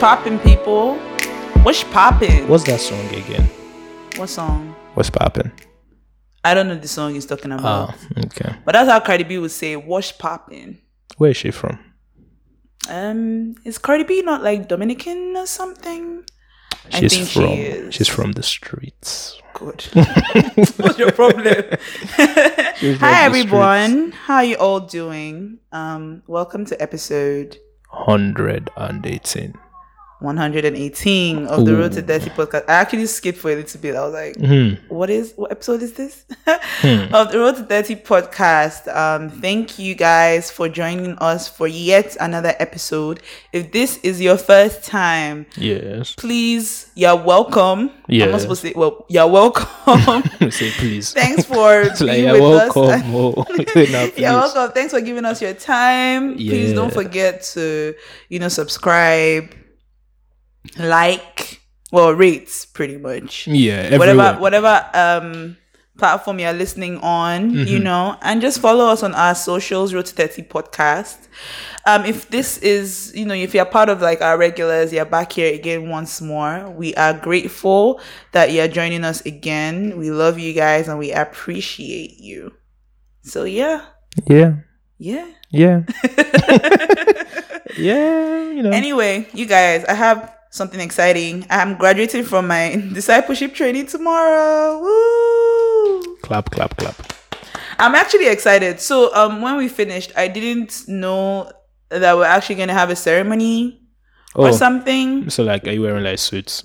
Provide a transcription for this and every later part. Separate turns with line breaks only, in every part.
poppin', people? What's poppin'?
What's that song again?
What song?
What's poppin'?
I don't know the song he's talking about.
Oh, okay.
But that's how Cardi B would say, "What's poppin'?"
Where is she from?
Um, is Cardi B not like Dominican or something? I
She's
think she
from
is.
she's from the streets.
Good. What's your problem? Hi everyone. How are you all doing? Um, welcome to episode
Hundred and eighteen.
118 of the Road to
Ooh.
30 podcast. I actually skipped for a little bit. I was like,
Hmm.
what is what episode is this of the road to 30 podcast um thank you guys for joining us for yet another episode if this is your first time
Yes.
please you're welcome i'm
Yeah.
not supposed to say well you're welcome
Say please.
thanks for
like
being
you're
with
welcome.
us
Oh, no,
you're welcome thanks for giving us your time please don't forget to you know subscribe like well rate pretty much
Yeah,
whatever whatever um platform you're listening on
Mm-hmm.
you know and just follow us on our socials road to 30 podcast um if this is you know if you're part of like our regulars you're back here again once more we are grateful that you're joining us again we love you guys and we appreciate you so yeah
Yeah.
yeah
Yeah. yeah. You know.
anyway you guys i have something exciting i'm graduating from my discipleship training tomorrow Woo!
clap, clap, clap.
I'm actually excited. So um when we finished, I didn't know that we're actually gonna have a ceremony or
Oh,
something.
so like, are you wearing like suits?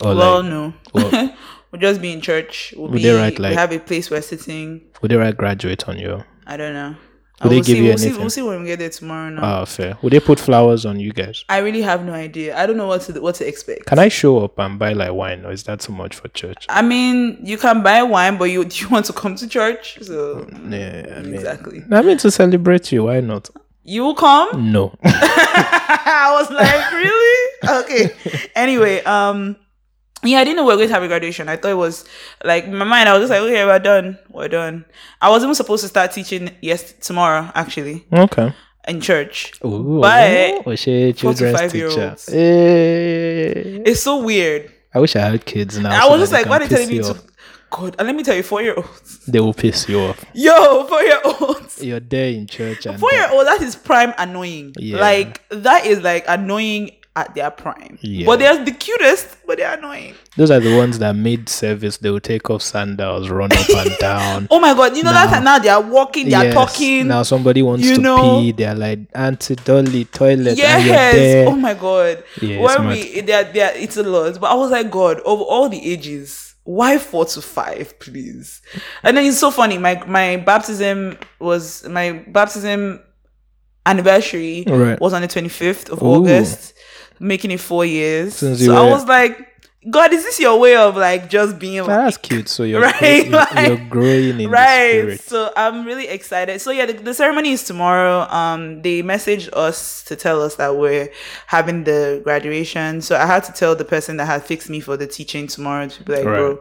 Or
well,
like,
no.
well-
we'll just be in church. We'll
Would
be
they write,
we
like-
have a place we're sitting.
would they write graduate on you?
I don't know.
Would they
we'll
give
see,
you
we'll see, we'll see when we get there tomorrow now.
Ah, fair. Would they put flowers on you guys?
I really have no idea. I don't know what to what to expect.
Can I show up and buy like wine, or is that too much for church?
I mean, you can buy wine, but you do you want to come to church? So
Yeah, I mean,
exactly.
I mean to celebrate you. Why not?
You will come?
No.
I was like, really? Okay. Anyway, um, yeah, I didn't know we were going to have a graduation. I thought it was like in my mind. I was just like, okay, we're done. We're done. I was even supposed to start teaching yes tomorrow, actually,
okay.
in church.
Ooh,
But
oh, she children's teacher.
45-year-olds.
Eh.
It's so weird.
I wish I had kids now.
I
so
was
that
just like, why are they telling me
piss
to? God, and let me tell you, four year olds.
They will piss you off.
Yo, four year olds.
You're there in church and
Four year old, that is prime annoying.
Yeah.
Like that is like annoying at their prime.
Yeah.
But they're the cutest, but they're annoying.
those are the ones that mid service they will take off sandals, run up and down.
Oh my god, you know that now they are walking, they are
Yes,
talking.
Now somebody wants
you
to
know.
pee. They're like Auntie Dolly toilet.
yes.
there.
Oh my god.
Yeah, it's
when we they are, they are, it's a lot. But I was like, God, of all the ages, why four to five, please? And then it's so funny. My my baptism was my baptism anniversary
Right.
was on the twenty fifth of
Ooh.
August, making it four years.
Since
so
you
I
were-
was like, God, is this your way of like just being
Ah, That's cute. So you're
Right,
right, you're,
like-
you're growing in
right.
the
so i'm really excited. So yeah the, the ceremony is tomorrow. Um they messaged us to tell us that we're having the graduation. So i had to tell the person that had fixed me for the teaching tomorrow to be like bro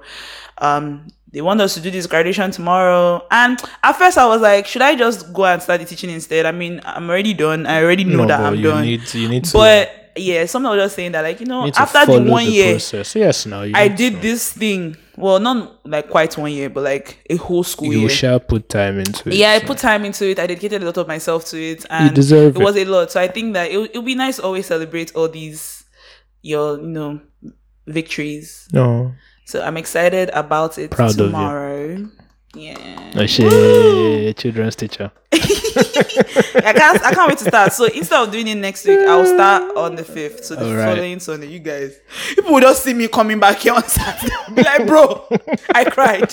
um they want us to do this graduation tomorrow. And at first i was like should i just go and start the teaching instead? I mean i'm already done. I already know
No,
that i'm
you
done.
need you need to
but yeah someone was just saying that like you know after the one
the
year
process. Yes, now you
I did
to.
this thing. Well, not like quite one year, but like a whole school year.
You
year.
shall put time into it.
Yeah, I
so.
put time into it. I dedicated a lot of myself to it, and
deserve
it
it.
was a lot. So I think that it would be nice to always celebrate all these your you know victories.
No.
So I'm excited about it
Proud of you.
tomorrow. Yeah,
Oh, shit, children's teacher.
I can't I can't wait to start. So instead of doing it next week, I'll start on the fifth. So the following Sunday, you guys, people will just see me coming back here on Saturday. Be like, bro, I cried.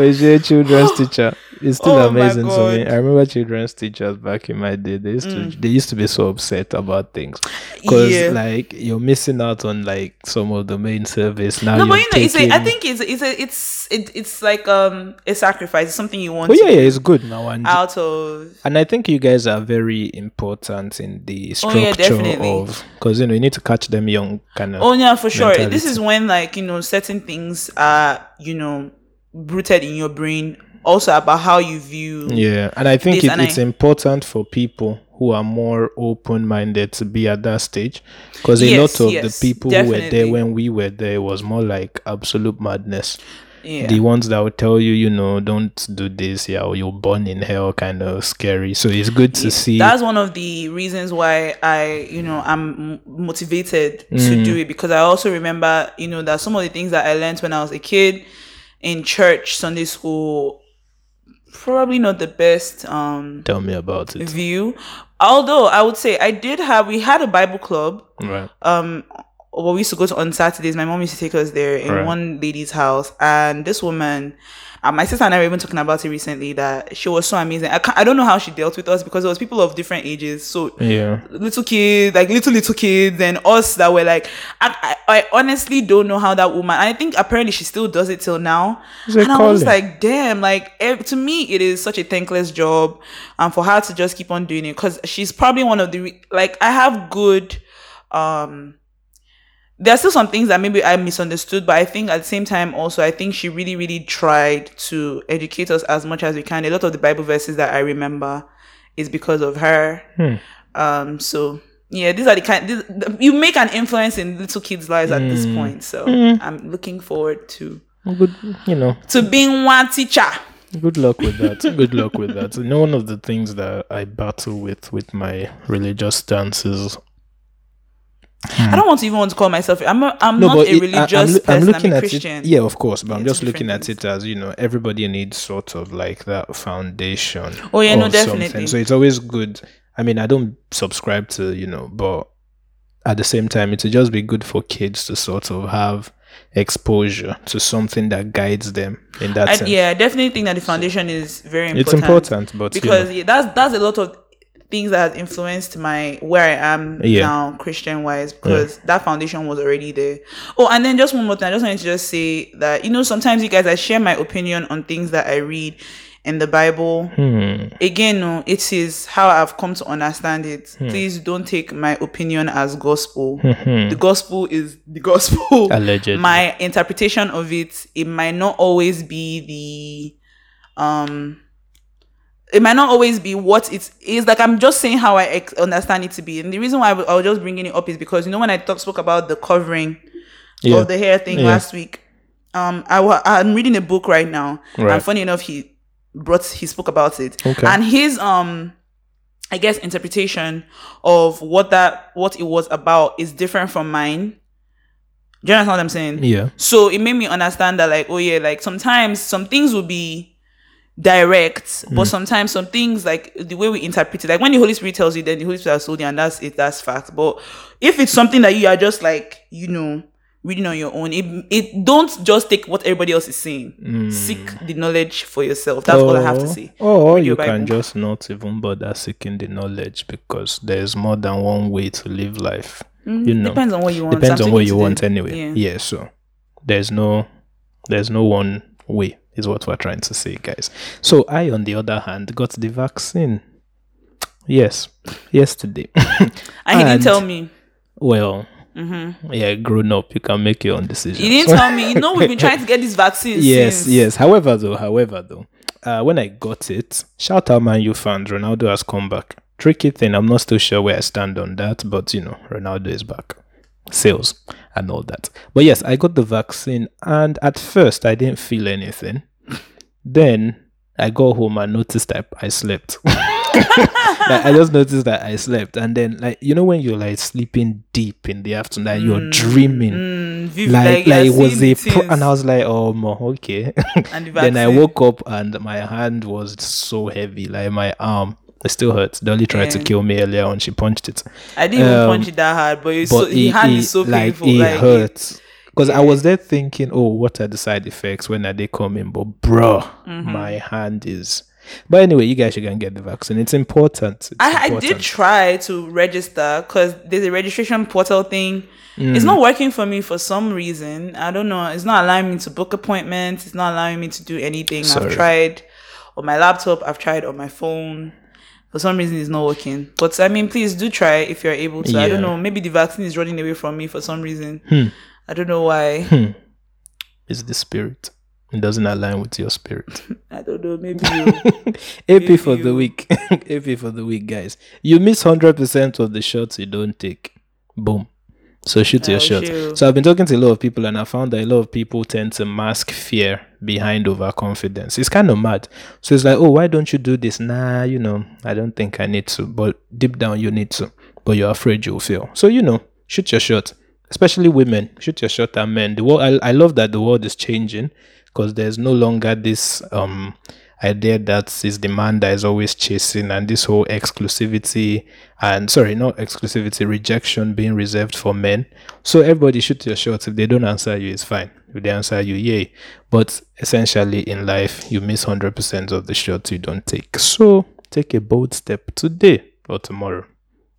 Is a children's teacher? It's still
Oh
amazing to me.
Mm.
I remember children's teachers back in my day. They used to they used to be so upset about things because
Yeah.
like you're missing out on like some of the main service now.
No, but you know, it's a, I think it's it's a, it's it, it's like um a sacrifice. It's something you want
Oh
to
yeah, yeah, it's good now and
out of.
and I think you guys are very important in the
Oh,
structure
yeah,
of because you know you need to catch them young kind of.
Oh yeah, for sure. This is when like you know certain things are you know rooted in your brain also about how you view.
Yeah, and I think it,
and
it's
I-
important for people who are more open-minded to be at that stage because a
Yes,
lot of
yes,
the people who were there when we were there was more like absolute madness.
Yeah.
The ones that would tell you, you know, don't do this, yeah, or you're born in hell, kind of scary. So it's good to see.
That's one of the reasons why I, you know, I'm motivated
Mm.
to do it because I also remember, you know, that some of the things that I learned when I was a kid in church, Sunday school, probably not the best um
Tell me about it.
view. Although I would say I did have, we had a Bible club.
Right.
Um, well, we used to go to on Saturdays. My mom used to take us there in
Right.
one lady's house, and this woman, uh, my sister and I were even talking about it recently. That she was so amazing. I, can't, I don't know how she dealt with us because it was people of different ages. So
Yeah.
little kids, like little little kids, and us that were like, I, I, I honestly don't know how that woman. I think apparently she still does it till now. And I was like, damn, like ev- to me it is such a thankless job, and for her to just keep on doing it because she's probably one of the re- like I have good, um. There are still some things that maybe I misunderstood, but I think at the same time also I think she really, really tried to educate us as much as we can. A lot of the Bible verses that I remember is because of her. Hmm. Um, so yeah, these are the kind this, you make an influence in little kids' lives at this hmm. point. So hmm. I'm looking forward to
Good, you know,
to being one teacher.
good luck with that. good luck with that. You know, one of the things that I battle with with my religious stances Hmm.
I don't want to even want to call myself. I'm a, I'm not a
it- I-
religious
I'm, loo-
person. I'm,
looking
a
at
Christian.
it. Yeah, of course, but I'm
It's
just looking at it as you know, everybody needs sort of like that foundation.
Oh, yeah, no, definitely.
something. So it's always good. I mean, I don't subscribe to you know, but at the same time, it would just be good for kids to sort of have exposure to something that guides them in that
I,
sense.
yeah, I definitely think that the foundation is very important.
it's important, but you
because
know,
yeah, that's that's a lot of things that has influenced my where I am
Yeah.
now Christian wise because that foundation was already there. Oh, and then just one more thing, I just wanted to just say that you know sometimes you guys I share my opinion on things that I read in the Bible.
hmm,
Again, no, it is how I've come to understand it.
Hmm.
Please don't take my opinion as gospel. The gospel is the gospel.
Allegedly.
My interpretation of it, it might not always be the um it might not always be what it is like i'm just saying how i ex- understand it to be and the reason why I w- I was just bringing it up is because you know when i talk, spoke about the covering
Yeah.
of the hair thing
Yeah.
last week um I wa- i'm reading a book right now
Right.
and funny enough he brought he spoke about it
Okay.
and his um i guess interpretation of what that what it was about is different from mine do you understand what i'm saying
yeah,
so it made me understand that, like, oh yeah, like sometimes some things will be direct, but hmm. sometimes some things like the way we interpret it, like when the Holy Spirit tells you, then the Holy Spirit has told you, and that's it, that's fact. But if it's something that you are just like, you know, reading on your own, it it don't just take what everybody else is saying. Hmm. Seek the knowledge for yourself. That's all I have to
oh.
say.
Oh,
or
you
your
can just not even bother seeking the knowledge because there's more than one way to live life. Mm, you know,
Depends on what you want.
depends on what you
today.
want anyway.
Yeah.
Yeah. So there's no, there's no one way is what we're trying to say, guys. So I, on the other hand, got the vaccine. Yes, yesterday.
And he didn't tell me.
well, yeah, grown up, you can make your own decisions.
You didn't tell me. You know, we've been trying to get this vaccine.
yes,
since.
yes. However, though, however, though, uh, when I got it, shout out Man U fans, Ronaldo has come back. Tricky thing, I'm not still sure where I stand on that, but you know, Ronaldo is back. Sales and all that. But yes, I got the vaccine, and at first I didn't feel anything. Then I got home and noticed that I slept. like, I just noticed that I slept, and then like you know when you're like sleeping deep in the afternoon, and you're dreaming
Mm, viv-
like like it was a pro- and I was like oh okay
and the
then I woke up and my hand was so heavy like my arm it still hurts Dolly tried to kill me earlier when she punched it
I didn't even
um,
punch it that hard, but it's
but
so,
it,
hand
it-
is so
like
painful.
it
like,
hurts because I was there thinking oh what are the side effects when are they coming but bro
Mm-hmm.
my hand is but anyway you guys should go and get the vaccine it's important it's
I, I did try to register because there's a registration portal thing. It's
Mm.
not working for me for some reason. I don't know. It's not allowing me to book appointments. It's not allowing me to do anything.
Sorry.
I've tried on my laptop. I've tried on my phone. For some reason, it's not working. But I mean, please do try if you're able to. I don't know. Maybe the vaccine is running away from me for some reason.
Hmm.
I don't know why.
it's the spirit It doesn't align with your spirit.
I don't know. Maybe you.
AP for the week. AP for the week, guys. You miss 100% of the shots you don't take. Boom. So shoot your
Oh,
shot.
shoot.
So I've been talking to a lot of people and I found that a lot of people tend to mask fear behind overconfidence. It's kind of mad. So it's like, oh, why don't you do this? Nah, you know, I don't think I need to. But deep down, you need to. But you're afraid you'll fail. So, you know, shoot your shot. Especially women, shoot your shot at men. The world, I, I love that the world is changing because there's no longer this um idea that is the man that is always chasing and this whole exclusivity and sorry not exclusivity rejection being reserved for men. So everybody shoot your shot. If they don't answer you it's fine. If they answer you yay. But essentially in life you miss 100% of the shots you don't take. So take a bold step today or tomorrow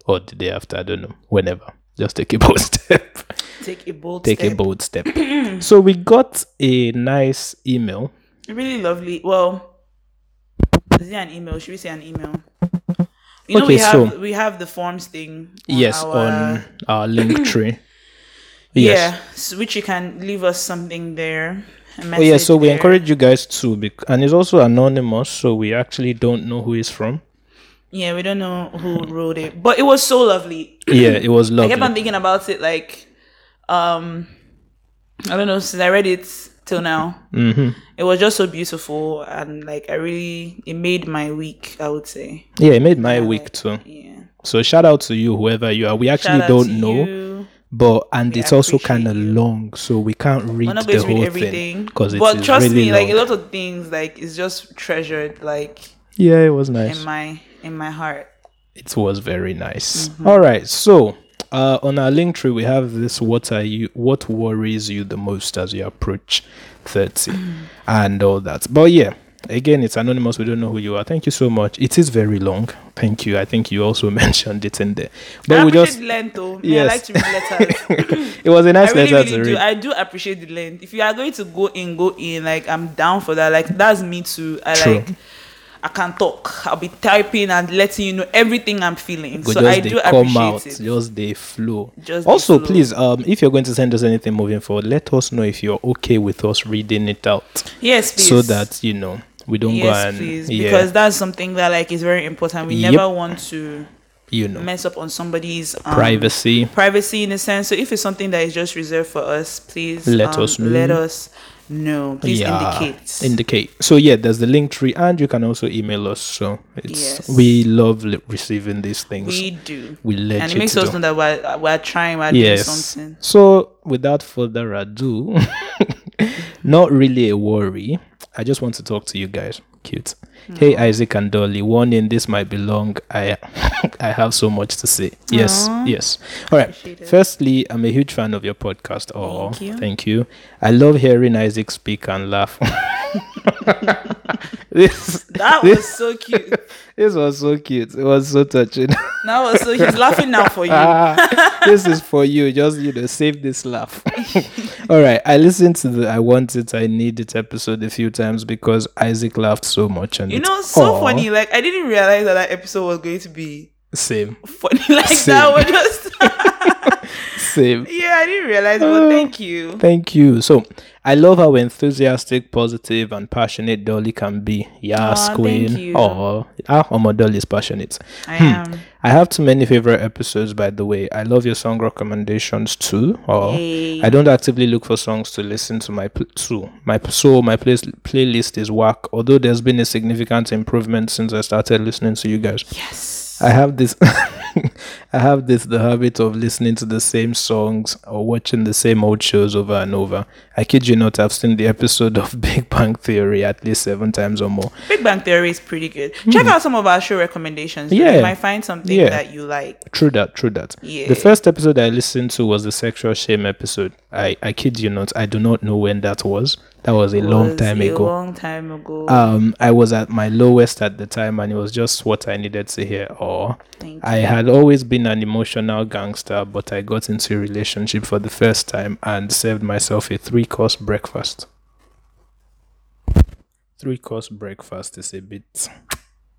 or the day after. I don't know. Whenever. Just take a bold step.
Take a bold
take
step.
a bold step. So we got a nice email.
Really lovely. Well, is it an email? Should we say an email? You know,
Okay,
we have
so-
we have the forms thing. On
yes
our-
on our Linktree yes
Yeah, so which you can leave us something there.
oh yeah so we encourage you guys to bec- and it's also anonymous so we actually don't know who is from
Yeah, we don't know who wrote it, but it was so lovely.
yeah it was lovely.
I kept on thinking about it, like, um, I don't know, since I read it till now,
hmm
it was just so beautiful, and like I really, it made my week. I would say,
yeah it made my week too
yeah.
so shout out to you whoever you are we actually don't know
you.
but and it's also kind of long so we can't read the
read
whole
everything,
thing because it's
but trust
really
me, like a lot of things, like it's just treasured, like
yeah it was nice
in my in my heart.
it was very nice
Mm-hmm.
All right so uh, on our Linktree we have this what are you what worries you the most as you approach 30 and all that but yeah again it's anonymous we don't know who you are thank you so much it is very long thank you i think you also mentioned it in there but
I
we
appreciate
just
the length, though. Me,
Yes.
I like to read letters.
it was a nice
I really,
letter
really
to
do. I do appreciate the length. If you are going to go in, go in. Like I'm down for that. Like that's me too. I
True.
like. I can talk. I'll be typing and letting you know everything I'm feeling.
Go
so I do
come
appreciate
out
it.
just the flow
Just
also please um if you're going to send us anything moving forward let us know if you're okay with us reading it out
Yes, please.
so that you know we don't go and
please,
yeah
because that's something that like is very important. We
Yep.
never want to
you know
mess up on somebody's um,
privacy
privacy in a sense. So if it's something that is just reserved for us, please
Let
um,
us know.
Let us know. Please indicate.
indicate so yeah there's the Linktree and you can also email us so it's
Yes.
we love li- receiving these things
we do.
we let
and it makes us know that we're, we're trying, we're
yes
doing something.
so without further ado not really a worry i just want to talk to you guys cute hey isaac and dolly warning this might be long i i have so much to say yes
Aw.
yes all right firstly i'm a huge fan of your podcast oh
Thank you.
thank you i love hearing isaac speak and laugh this
That was so cute.
this was so cute it was so touching
That was so he's laughing now for you.
Ah, this is for you. Just you know, save this laugh. All right. I listened to the I want it, I need it episode a few times because Isaac laughed so much and
You know, so funny. Like I didn't realize that that episode was going to be
Same.
funny like
Same.
that. We're just
Same.
yeah, I didn't realize. But thank you.
Thank you. So I love how enthusiastic, positive, and passionate Dolly can be. Yes, queen. Oh, ah, oh, Dolly is passionate.
I am.
I have too many favorite episodes, by the way. I love your song recommendations too. Oh,
Yay.
I don't actively look for songs to listen to my pl- to my so my place playlist is whack. Although there's been a significant improvement since I started listening to you guys.
Yes.
I have this I have this the habit of listening to the same songs or watching the same old shows over and over. I kid you not, I've seen the episode of Big Bang Theory at least seven times or more.
Big Bang Theory is pretty good. Check out some of our show recommendations.
Hmm. Yeah.
You might find something
Yeah.
that you like.
True that, true that.
Yeah.
The first episode I listened to was the sexual shame episode. I, I kid you not, I do not know when that was. That was a long time
a
ago.
long time ago.
um I was at my lowest at the time and it was just what I needed to hear or I had always been an emotional gangster but I got into a relationship for the first time and served myself a three course breakfast. Three course breakfast is a bit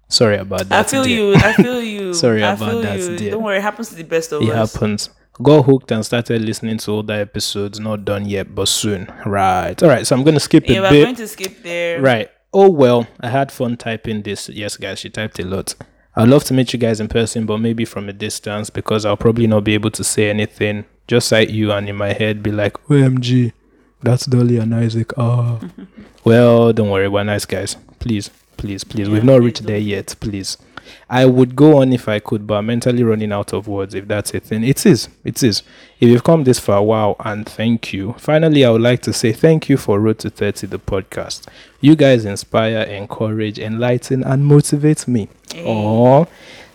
sorry about that.
I feel
dear.
you. I feel you.
Sorry
I
about
feel
that,
you.
dear.
Don't worry. It happens to the best of
It
us.
happens. Got hooked and started listening to older episodes. Not done yet, but soon. Right. All right. So I'm going to skip
Yeah,
a
we're
bit.
going to skip there.
Right. Oh well, I had fun typing this. Yes, guys, she typed a lot. I'd love to meet you guys in person, but maybe from a distance because I'll probably not be able to say anything. Just like you and in my head be like, OMG, that's Dolly and Isaac. Ah. well, don't worry, we're nice guys. Please, please, please. We've not reached there yet, please. I would go on if I could, but I'm mentally running out of words if that's a thing. It is. It is. If you've come this far, wow, and thank you. Finally, I would like to say thank you for Road to 30, the podcast. You guys inspire, encourage, enlighten, and motivate me. Oh,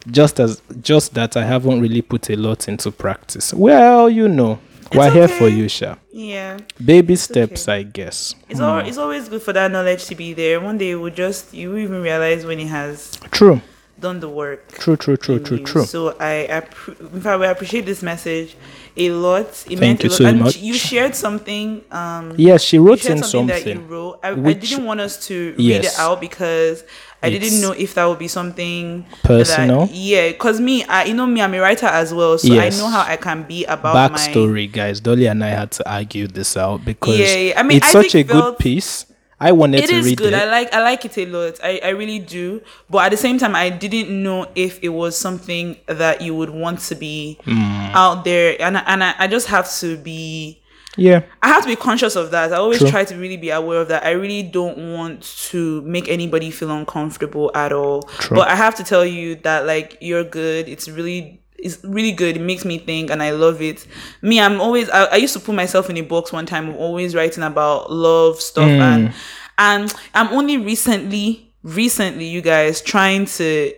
just as just that I haven't really put a lot into practice. Well, you know, we're here for you, Sha.
Yeah.
Baby steps, I guess.
It's al- hmm. it's always good for that knowledge to be there. One day you will just you will even realize when it has
True,
done the work.
true, true, true, true,
you.
true.
So I, appre- in fact, we appreciate this message a lot. It
Thank
meant
you
a lot.
so
and
much.
You shared something. Um,
Yes, she wrote in
something, that you wrote. I, I didn't want us to read it out because I didn't know if that would be something
Personal?
That, yeah, because me, I you know me, I'm a writer as well, so
Yes.
I know how I can be about my
Backstory, guys. Dolly and I had to argue this out because
Yeah, yeah. I mean,
it's
Isaac
such a good piece. I wanted
It
to
is
read
good.
it.
I like I like it a lot. I, I really do. But at the same time I didn't know if it was something that you would want to be
Hmm.
out there. And I, and I, I just have to be
yeah,
I have to be conscious of that. I always
True.
try to really be aware of that. I really don't want to make anybody feel uncomfortable at all.
True.
But I have to tell you that like you're good. It's really it's really good. It makes me think and I love it. Me, I'm always I, I used to put myself in a box one time always writing about love stuff hmm. and and I'm only recently recently you guys trying to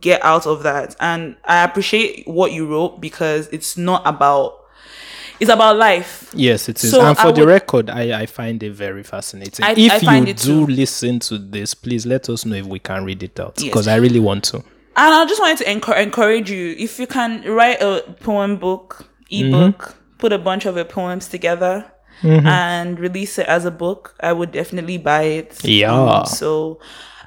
get out of that. And I appreciate what you wrote because it's not about it's about life.
yes, it is.
So
and for
I
the
would-
record, I, I find it very fascinating.
I-
if you do
too.
listen to this, please let us know if we can read it out
Yes.
because I really want to.
And I just wanted to encour- encourage you if you can write a poem book, ebook,
Mm-hmm.
put a bunch of your poems together and release it as a book, I would definitely buy it. Um,
Yeah.
so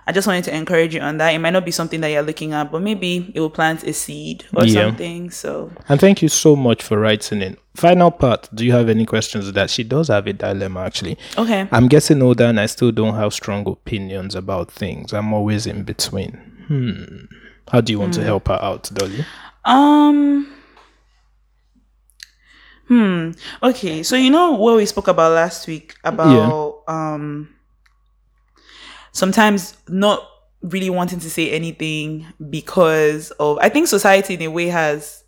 I just wanted to encourage you on that. It might not be something that you're looking at, but maybe it will plant a seed or
Yeah.
something. So
And thank you so much for writing in. Final part. Do you have any questions that she does have a dilemma actually?
okay.
I'm getting older and I still don't have strong opinions about things. I'm always in between. Hmm. How do you want to help her out, Dolly?
Um. Hmm. Okay. So you know what we spoke about last week about um sometimes not really wanting to say anything because of I think society in a way has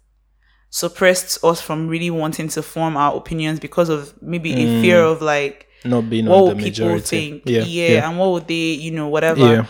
suppressed us from really wanting to form our opinions because of maybe a fear of like
Not being
what would
the
people
majority.
think
Yeah.
yeah, and what would they you know whatever
Yeah.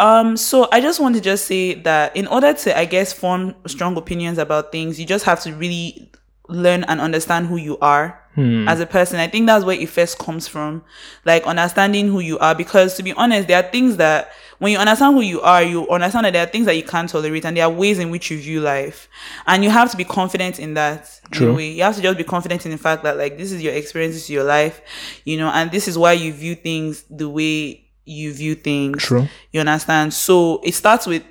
Um so i just want to just say that in order to i guess form strong opinions about things you just have to really learn and understand who you are
Hmm.
as a person i think that's where it first comes from like understanding who you are because to be honest there are things that when you understand who you are you understand that there are things that you can't tolerate and there are ways in which you view life and you have to be confident in that
True.
way. you have to just be confident in the fact that like this is your experience this is your life you know and this is why you view things the way you view things
True.
you understand? So it starts with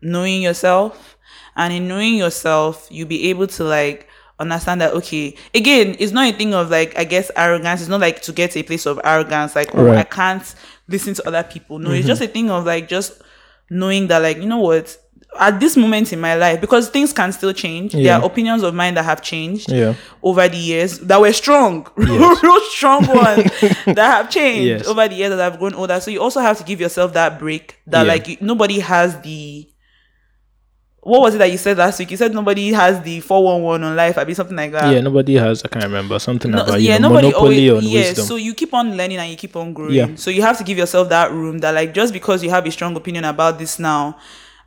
knowing yourself. And in knowing yourself, you'll be able to like understand that okay, again, it's not a thing of like I guess arrogance. It's not like to get a place of arrogance, like, oh, I can't listen to other people. No, it's mm-hmm. just a thing of like just knowing that like, you know what, at this moment in my life, because things can still change. There are opinions of mine that have changed
Yeah.
over the years that were strong, real strong ones that have changed
Yes.
over the years that I've grown older. So you also have to give yourself that break that
Yeah.
like you, nobody has the. What was it that you said last week? You said nobody has the four one one on life. I be something like that.
yeah, nobody has. I can't remember something
No,
about
yeah,
you know,
nobody
monopoly
always,
on
yeah,
wisdom.
So you keep on learning and you keep on growing.
Yeah.
So you have to give yourself that room that like just because you have a strong opinion about this now,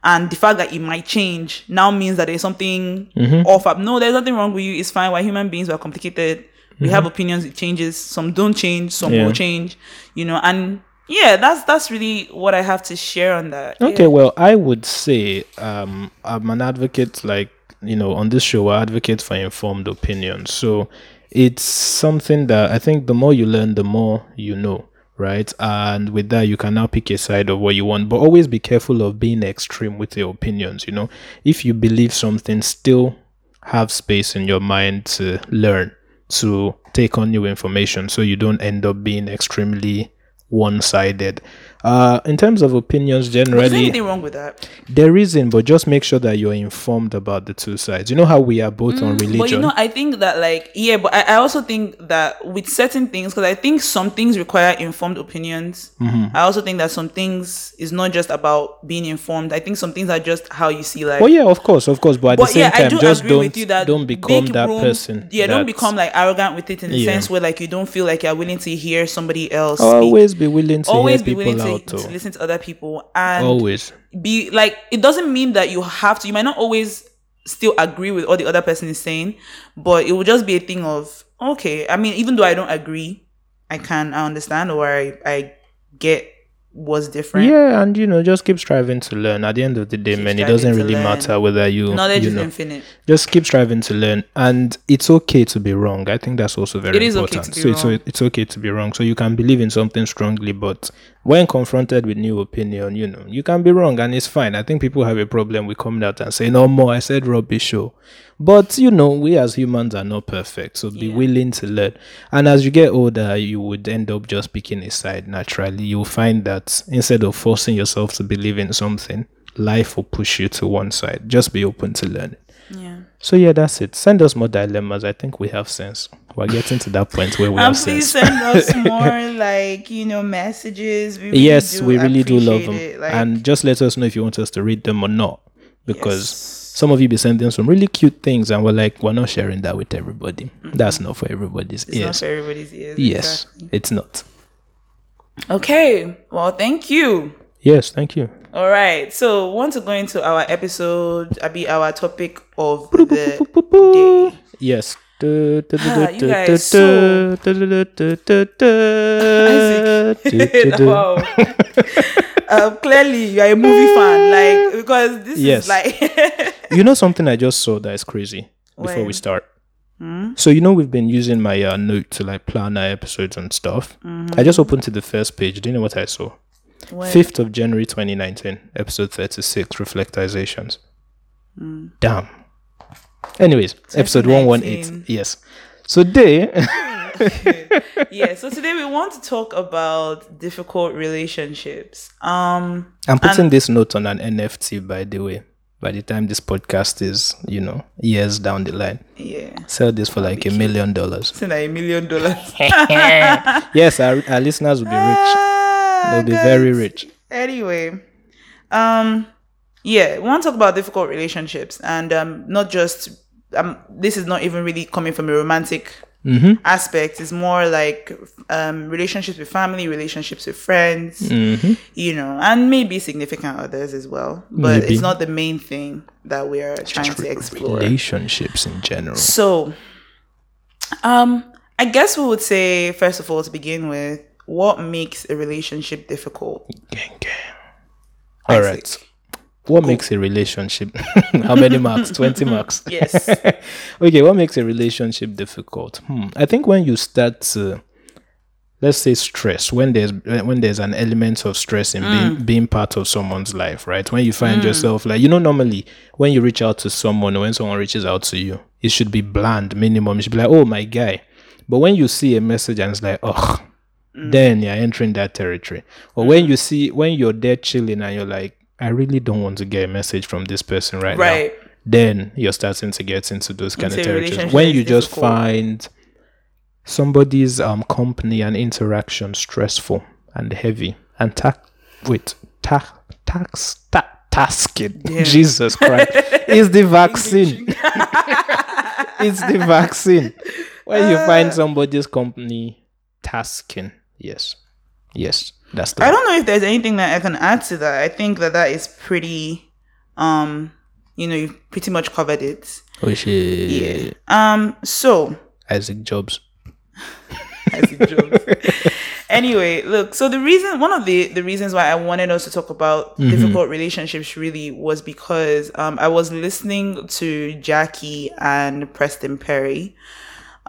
and the fact that it might change now means that there's something
Mm-hmm.
off up. No, there's nothing wrong with you. It's fine. We're human beings. We're complicated. We have opinions. It changes. Some don't change. Some
Mm-hmm. Yeah.
will change. You know, and yeah, that's that's really what I have to share on that.
Okay,
Yeah.
well, I would say um, I'm an advocate, like, you know, on this show, I advocate for informed opinions. So it's something that I think the more you learn, the more you know, right? And with that, you can now pick a side of what you want, but always be careful of being extreme with your opinions, you know? If you believe something, still have space in your mind to learn, to take on new information, so you don't end up being extremely one-sided. Uh, in terms of opinions,
Is there
generally,
anything wrong with that?
there isn't, but just make sure that you're informed about the two sides. You know how we are both on religion.
But you know, I think that like yeah, but I, I also think that with certain things, because I think some things require informed opinions.
Mm-hmm.
I also think that some things is not just about being informed. I think some things are just how you see life.
well, yeah, of course, of course, but at
but
the same
yeah,
time,
I do
just
agree
don't
with you that
don't become that
room-
person.
Yeah, don't become like arrogant with it in the
Yeah.
sense where like you don't feel like you're willing to hear somebody else. speak.
Always be willing to
Always
hear
be
people
willing to,
out.
To listen to other people and
Always.
be like it doesn't mean that you have to you might not always still agree with what the other person is saying but it will just be a thing of okay i mean even though i don't agree i can i understand or i i get what's different.
Yeah, and you know, just keep striving to learn. At the end of the day,
Keep
man, it doesn't really
learn.
matter whether you
knowledge
you
is
know,
infinite.
Just keep striving to learn and it's okay to be wrong. I think that's also very
It is okay
important.
be
so it's, it's okay to be wrong. So you can believe in something strongly but when confronted with new opinion you know you can be wrong and it's fine. I think people have a problem with coming out and saying no more i said rubbish show but you know we as humans are not perfect so be
Yeah.
willing to learn and as you get older you would end up just picking a side naturally you'll find that instead of forcing yourself to believe in something life will push you to one side just be open to learning
yeah
so yeah, that's it. Send us more dilemmas. I think we have sense. We're getting to that point where we
and
have
please
sense.
send us more like you know messages we really
yes,
do
we really do love them.
Like,
and just let us know if you want us to read them or not. Because
Yes.
Some of you be sending some really cute things and we're like, we're not sharing that with everybody. That's not for everybody's
it's not for everybody's ears
yes,
exactly.
it's not.
okay well thank you
Yes, thank you.
All right. So, want to go into our episode, I be our topic of the day.
Yes.
You guys, so- wow. um, clearly, you are a movie fan, like because this
Yes.
is like
you know something I just saw that is crazy before we
When?
start. So you know we've been using my uh, note to like plan our episodes and stuff. I just opened to the first page. Do you know what I saw? Fifth of January, twenty nineteen, episode thirty-six, reflectizations. Damn. Anyways, episode one one eight. Yes. So today,
yeah. So today we want to talk about difficult relationships. Um,
I'm putting this note on an NFT. By the way, by the time this podcast is, you know, years down the line,
yeah,
sell this for like a million dollars.
it's like a million dollars.
yes, our, our listeners will be rich.
Ah,
They'll be
guys.
very rich.
Anyway, um, yeah, we want to talk about difficult relationships, and um, not just um, this is not even really coming from a romantic
Mm-hmm.
aspect. It's more like um, relationships with family, relationships with friends,
Mm-hmm.
you know, and maybe significant others as well. But
Maybe.
it's not the main thing that we are trying to explore.
Relationships in general.
So, um, I guess we would say first of all to begin with, what makes a relationship difficult?
Gang, gang. All right. What makes a relationship? How many marks? 20 marks.
Yes.
okay, what makes a relationship difficult? Hmm. I think when you start to let's say stress, when there's eh, when there's an element of stress in being mm. being part of someone's life, right? When you find mm. yourself like you know, normally when you reach out to someone when someone reaches out to you, it should be bland minimum. It should be like, oh my guy. But when you see a message and it's like, oh, then you're entering that territory. Or when you see when you're there chilling and you're like, I really don't want to get a message from this person right, now
Right.
then you're starting to get into those kind of
Into a
territories. When you just
difficult.
find somebody's um company and interaction stressful and heavy and ta- wait ta- tax ta- tasking Jesus Christ it's the vaccine it's the vaccine when you
Uh.
find somebody's company tasking yes yes that's the
I don't know if there's anything that I can add to that. I think that that is pretty, um, you know, you've pretty much covered it.
oh shit Yeah.
Um, so
Isaac Jobs
it jokes. anyway, look. So the reason, one of the the reasons why I wanted us to talk about difficult relationships really was because um I was listening to Jackie and Preston Perry.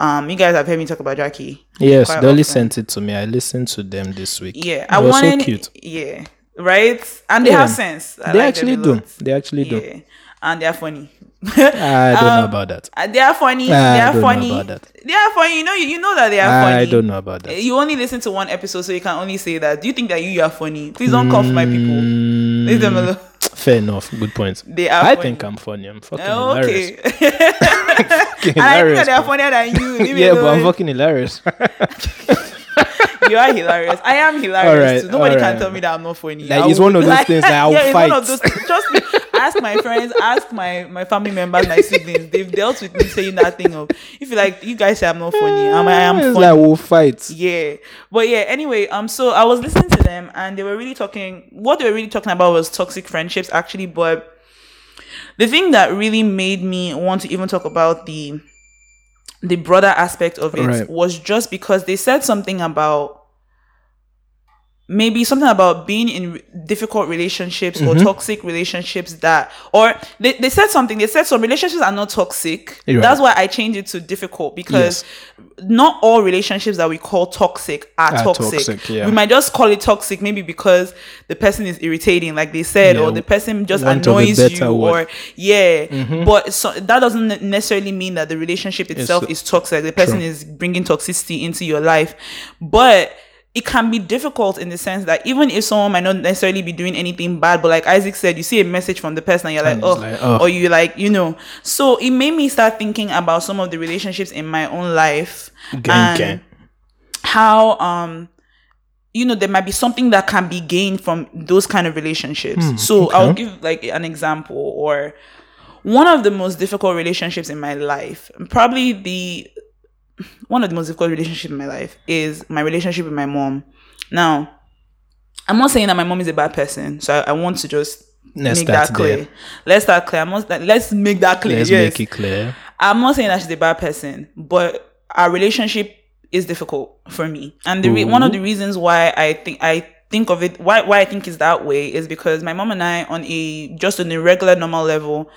Um, you guys have heard me talk about Jackie.
Yes, Dolly
often.
sent it to me. I listened to them this week.
Yeah, I
was
wanted.
so cute.
Yeah, right. And they
Yeah.
have sense. I
They
like
actually do. They actually do.
Yeah. and they are funny.
I don't know
Um,
about that.
Uh, They are funny.
I
they are
don't know
funny.
about that.
They are funny. You know, you, you know that they are funny.
I don't know about that.
You only listen to one episode, so you can only say that. Do you think that you, you are funny? Please don't cough, my people.
Mm,
Leave them alone.
Fair enough. Good point.
They are.
I
funny.
think I'm funny. I'm fucking
Oh,
hilarious.
okay.
Fucking
and I think
hilarious,
that they are funnier than you.
Yeah, but I'm fucking hilarious.
You are hilarious. I am hilarious
Alright,
too. Nobody can tell me that I'm not funny.
Like, it's one of those things that I will
yeah, it's one of those. Trust me. Ask my friends, ask my my family members, my siblings. They've dealt with me saying that thing of if you like, you guys say I'm not funny. I'm, I am funny.
like we'll fight.
Yeah. But yeah, anyway, um so I was listening to them and they were really talking what they were really talking about was toxic friendships actually, but the thing that really made me want to even talk about the the broader aspect of it
Right.
was just because they said something about maybe something about being in difficult relationships or
Mm-hmm.
toxic relationships that or they, they said something they said some relationships are not toxic
You're
that's why i changed it to difficult because not all relationships that we call toxic are,
Are
toxic,
toxic, yeah.
we might just call it toxic maybe because the person is irritating like they said
Yeah,
or the person just
want of a
annoys you
word.
or yeah but so that doesn't necessarily mean that the relationship itself is toxic the person
True.
is bringing toxicity into your life but it can be difficult in the sense that even if someone might not necessarily be doing anything bad, but like Isaac said, you see a message from the person and you're like, oh,
like, oh.
or you like, you know. So it made me start thinking about some of the relationships in my own life
gang.
how um you know there might be something that can be gained from those kind of relationships so
okay.
i'll give like an example or one of the most difficult relationships in my life probably the one of the most difficult relationships in my life is my relationship with my mom now i'm not saying that my mom is a bad person so i, I want to just
Let's
make that clear
there.
let's start clear I'm not, let's make that clear
Let's
yes.
make it clear.
I'm not saying that she's a bad person, but our relationship is difficult for me. And the re- one of the reasons why I think I think of it why why I think is that way is because my mom and I on a just on a regular normal level,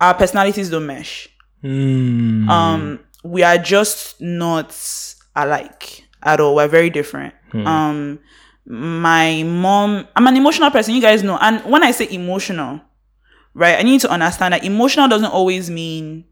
our personalities don't mesh.
Mm.
Um, we are just not alike at all. We're very different. Hmm. Um, my mom, I'm an emotional person. You guys know, and when I say emotional, right, I need to understand that emotional doesn't always mean.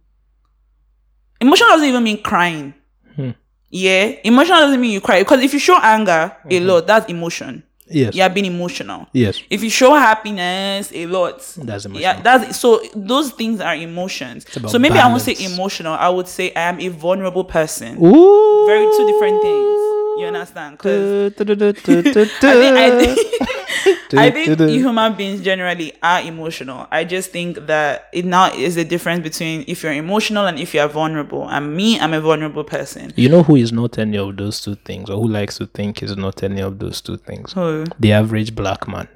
Emotional doesn't even mean crying. Hmm. Yeah, emotional doesn't mean you cry because if you show anger a mm-hmm. lot, that's emotion.
Yes.
You're being emotional.
Yes.
If you show happiness a lot,
That's emotional.
yeah, that's so those things are emotions. So maybe I won't say emotional. I would say I am a vulnerable person.
Ooh.
Very two different things. You understand? Because
I
I think, I think human beings generally are emotional. I just think that it now is the difference between if you're emotional and if you're vulnerable. And me, I'm a vulnerable person.
You know who is not any of those two things, or who likes to think is not any of those two things?
Who?
The average black man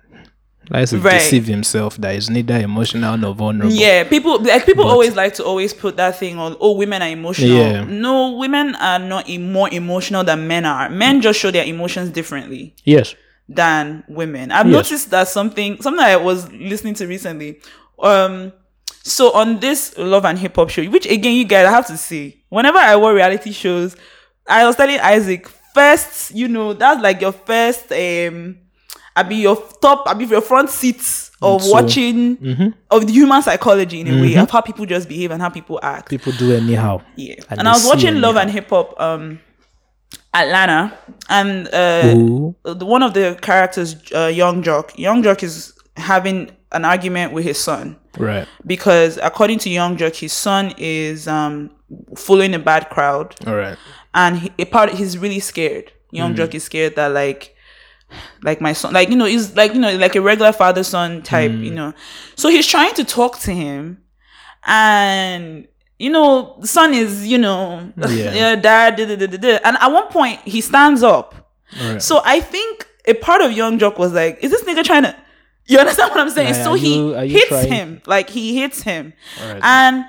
likes to
Right.
deceive himself that he's neither emotional nor vulnerable.
Yeah, people like people always like to always put that thing on. Oh, women are emotional.
Yeah.
No, women are not more emotional than men are. Men just show their emotions differently.
Yes.
than women. I've
Yes.
noticed that something something I was listening to recently. Um so on this love and hip hop show, which again you guys I have to say, whenever I watch reality shows, I was telling Isaac, first, you know, that's like your first um I be your top, I be your front seats of
So-
watching of the human psychology in a way of how people just behave and how people act.
People do anyhow.
Yeah.
And
And, I was watching
and
Love and Hip Hop um Atlanta and uh the, one of the characters, uh, Yung Joc, Yung Joc is having an argument with his son
Right.
because, according to Yung Joc, his son is um, following a bad crowd,
All right.
and he, a part he's really scared. Young Jock is scared that like, like my son, like you know, he's like you know, like a regular father son type, you hmm. know. So he's trying to talk to him, and you know, the son is you know,
Yeah.
yeah, dad, da, da, da, and at one point he stands up.
Right.
So I think a part of Yung Joc was like, is this nigga trying to you understand what I'm saying? So he
you- you
hits
trying-
him. Like he hits him.
Alright.
And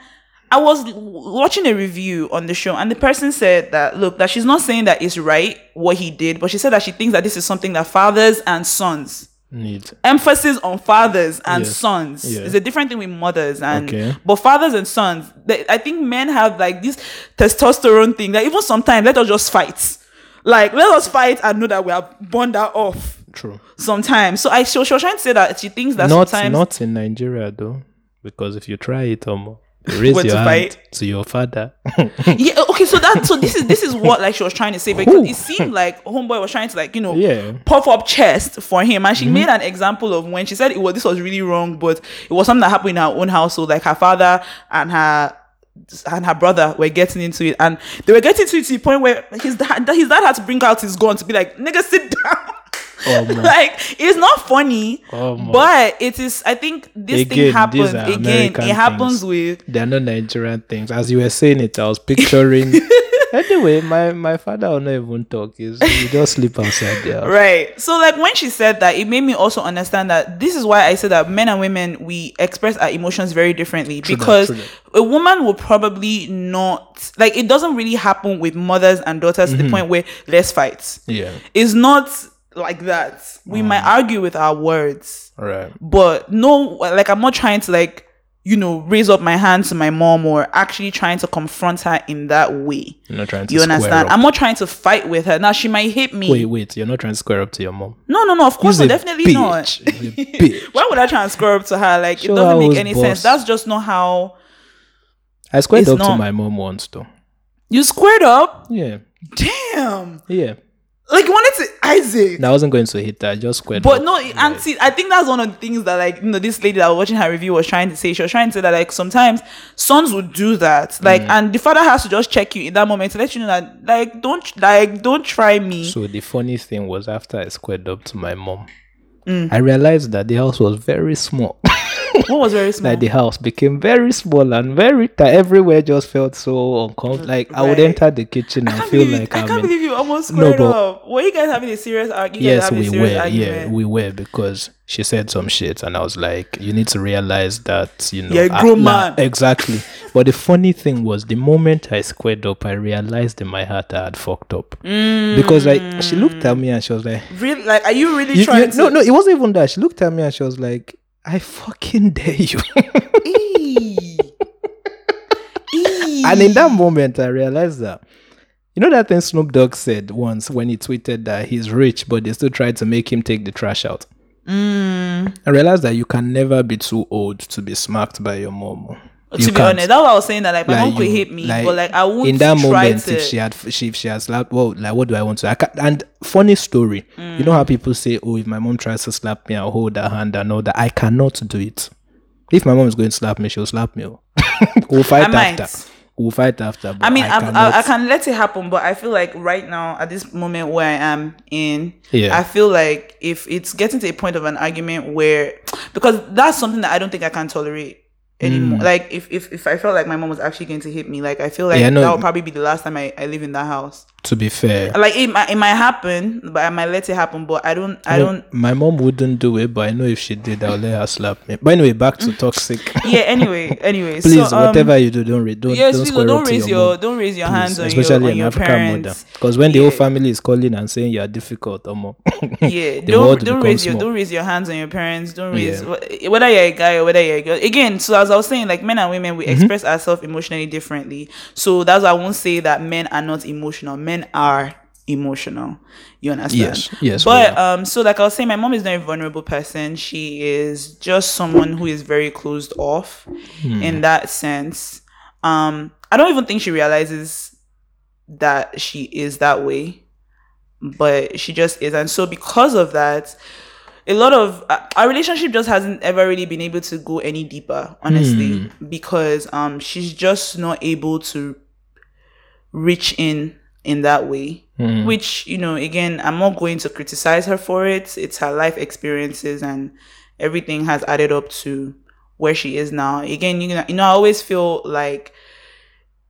I was watching a review on the show, and the person said that look, that she's not saying that it's right what he did, but she said that she thinks that this is something that fathers and sons
Need.
emphasis on fathers and
Yes.
sons
Yeah.
is a different thing with mothers and
Okay.
but fathers and sons they, i think men have like this testosterone thing that even sometimes let us just fight like let us fight and know that we have burned that off
True.
sometimes so i she, was- she was trying to say that she thinks that
Not
sometimes
not in Nigeria though. because if you try it, um, raise your
to
hand
fight?
to your father.
yeah okay so that so this is this is what like she was trying to say because it seemed like homeboy was trying to like you know
Yeah.
puff up chest for him and she mm-hmm. made an example of when she said it was this was really wrong but it was something that happened in her own household like her father and her and her brother were getting into it and they were getting to it to the point where his dad his dad had to bring out his gun to be like nigga sit down
Oh,
like it's not funny
Oh,
but it is i think this
Again,
thing happens again
American
it happens
things.
with
They're not Nigerian things. As you were saying it, I was picturing. anyway, my my father will not even talk. He's, he just sleep outside there.
Right. So like when she said that, it made me also understand that this is why I said that men and women we express our emotions very differently
True
because
true that.
a woman will probably not like it doesn't really happen with mothers and daughters
Mm-hmm.
to the point where let's fight.
Yeah.
It's not like that. We
Mm.
might argue with our words,
right.
but no like I'm not trying to like you know raise up my hand to my mom or actually trying to confront her in that way.
You're not trying to
You understand? I'm not trying to fight with her. Now she might hit me.
Wait, wait. You're not trying to square up to your mom.
No, no, no. Of course,
He's
not, definitely not.
bitch. Bitch.
Why would I try and square up to her? Like
Show
it doesn't make any
boss.
sense. That's just not how
I squared up to my mom once, though.
you squared up.
Yeah.
Damn.
Yeah.
Like you wanted to Isaac.
No, I wasn't going to hit her. I just squared
But
up.
no, and see, I think that's one of the things that like you know this lady that was watching her review was trying to say. She was trying to say that like sometimes sons would do that, like,
Mm.
and the father has to just check you in that moment to let you know that like don't like don't try me.
So the funny thing was after I squared up to my mom,
Mm.
I realized that the house was very small.
what was very small?
like the house became very small and very tight. Everywhere just felt so uncomfortable. Like I would enter the kitchen and feel
believe,
like
I
I'm
can't
in.
believe you almost
No,
squared
but-
up. Were you guys having a serious argument?
Yes, we were. Yeah, we were because she said some shit, and I was like, "You need to realize that you know." I-
grown man.
exactly. But the funny thing was, the moment I squared up, I realized in my heart I had fucked up mm. because like she looked at me and she was like,
Really? Like, are you really
you-
trying
you-
to?
"No, no, it wasn't even that." She looked at me and she was like, "I fucking dare you."
Eee. Eee.
And in that moment, I realized that. You know that thing Snoop Dogg said once when he tweeted that he's rich, but they still tried to make him take the trash out.
Mm.
I realized that you can never be too old to be smacked by your mom.
To be
can't.
honest, that's what I was saying. That like my
Like,
mom could
you-
hit me,
like,
but like I won't
in that
try
moment,
to.
if she had, she, if she has slapped, well, like what do I want to? I can and funny story. You know how people say, "Oh, if my mom tries to slap me, I'll hold her hand and all that." I cannot do it. If my mom is going to slap me, she'll slap me. oh. we'll fight
I might.
after. We'll fight after. but
I mean, I, I, I can let it happen, but I feel like right now, at this moment where I am in,
Yeah.
I feel like if it's getting to a point of an argument where, because that's something that I don't think I can tolerate anymore.
Mm.
Like if, if if I felt like my mom was actually going to hit me, like I feel like
Yeah, know.
that would probably be the last time I, I live in that house.
To be fair,
Like it might, it might happen, but I might let it happen. But I don't I
No,
don't
My mom wouldn't do it, but I know if she did, I'll let her slap me. But anyway, back to toxic.
yeah anyway anyway
Please,
so, um,
whatever you do, don't don't
yes
don't,
don't raise
your,
your don't raise your
Please,
hands on
especially
your, on
an
your
African
parents
mother. Because when the whole family is calling and saying you are difficult, Omo,
yeah
the
don't don't raise your
small.
don't raise your hands on your parents don't raise
Yeah.
whether you're a guy or whether you're a girl again so as i was saying like men and women
Mm-hmm.
we express ourselves emotionally differently so that's why i won't say that men are not emotional men are emotional you understand?
Yes, yes,
but um so like i was saying my mom is not a vulnerable person. She is just someone who is very closed off
Hmm.
in that sense. Um i don't even think she realizes that she is that way but she just is. And so because of that a lot of uh, our relationship just hasn't ever really been able to go any deeper honestly because um she's just not able to reach in in that way
Hmm.
which you know again i'm not going to criticize her for it. It's her life experiences and everything has added up to where she is now. Again you know, you know i always feel like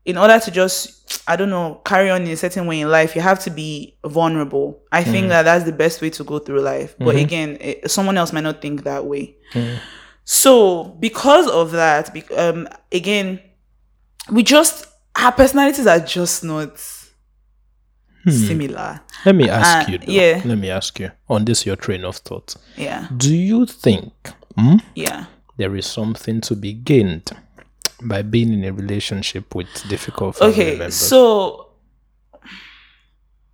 in order to just i don't know carry on in a certain way in life you have to be vulnerable. I think that that's the best way to go through life. But again it, someone else might not think that way. So because of that bec- um again we just our personalities are just not similar
Let me ask
Uh,
you. Though,
yeah.
Let me ask you on this your train of thought.
yeah
Do you think hmm,
yeah
there is something to be gained by being in a relationship with difficult family
okay
members?
so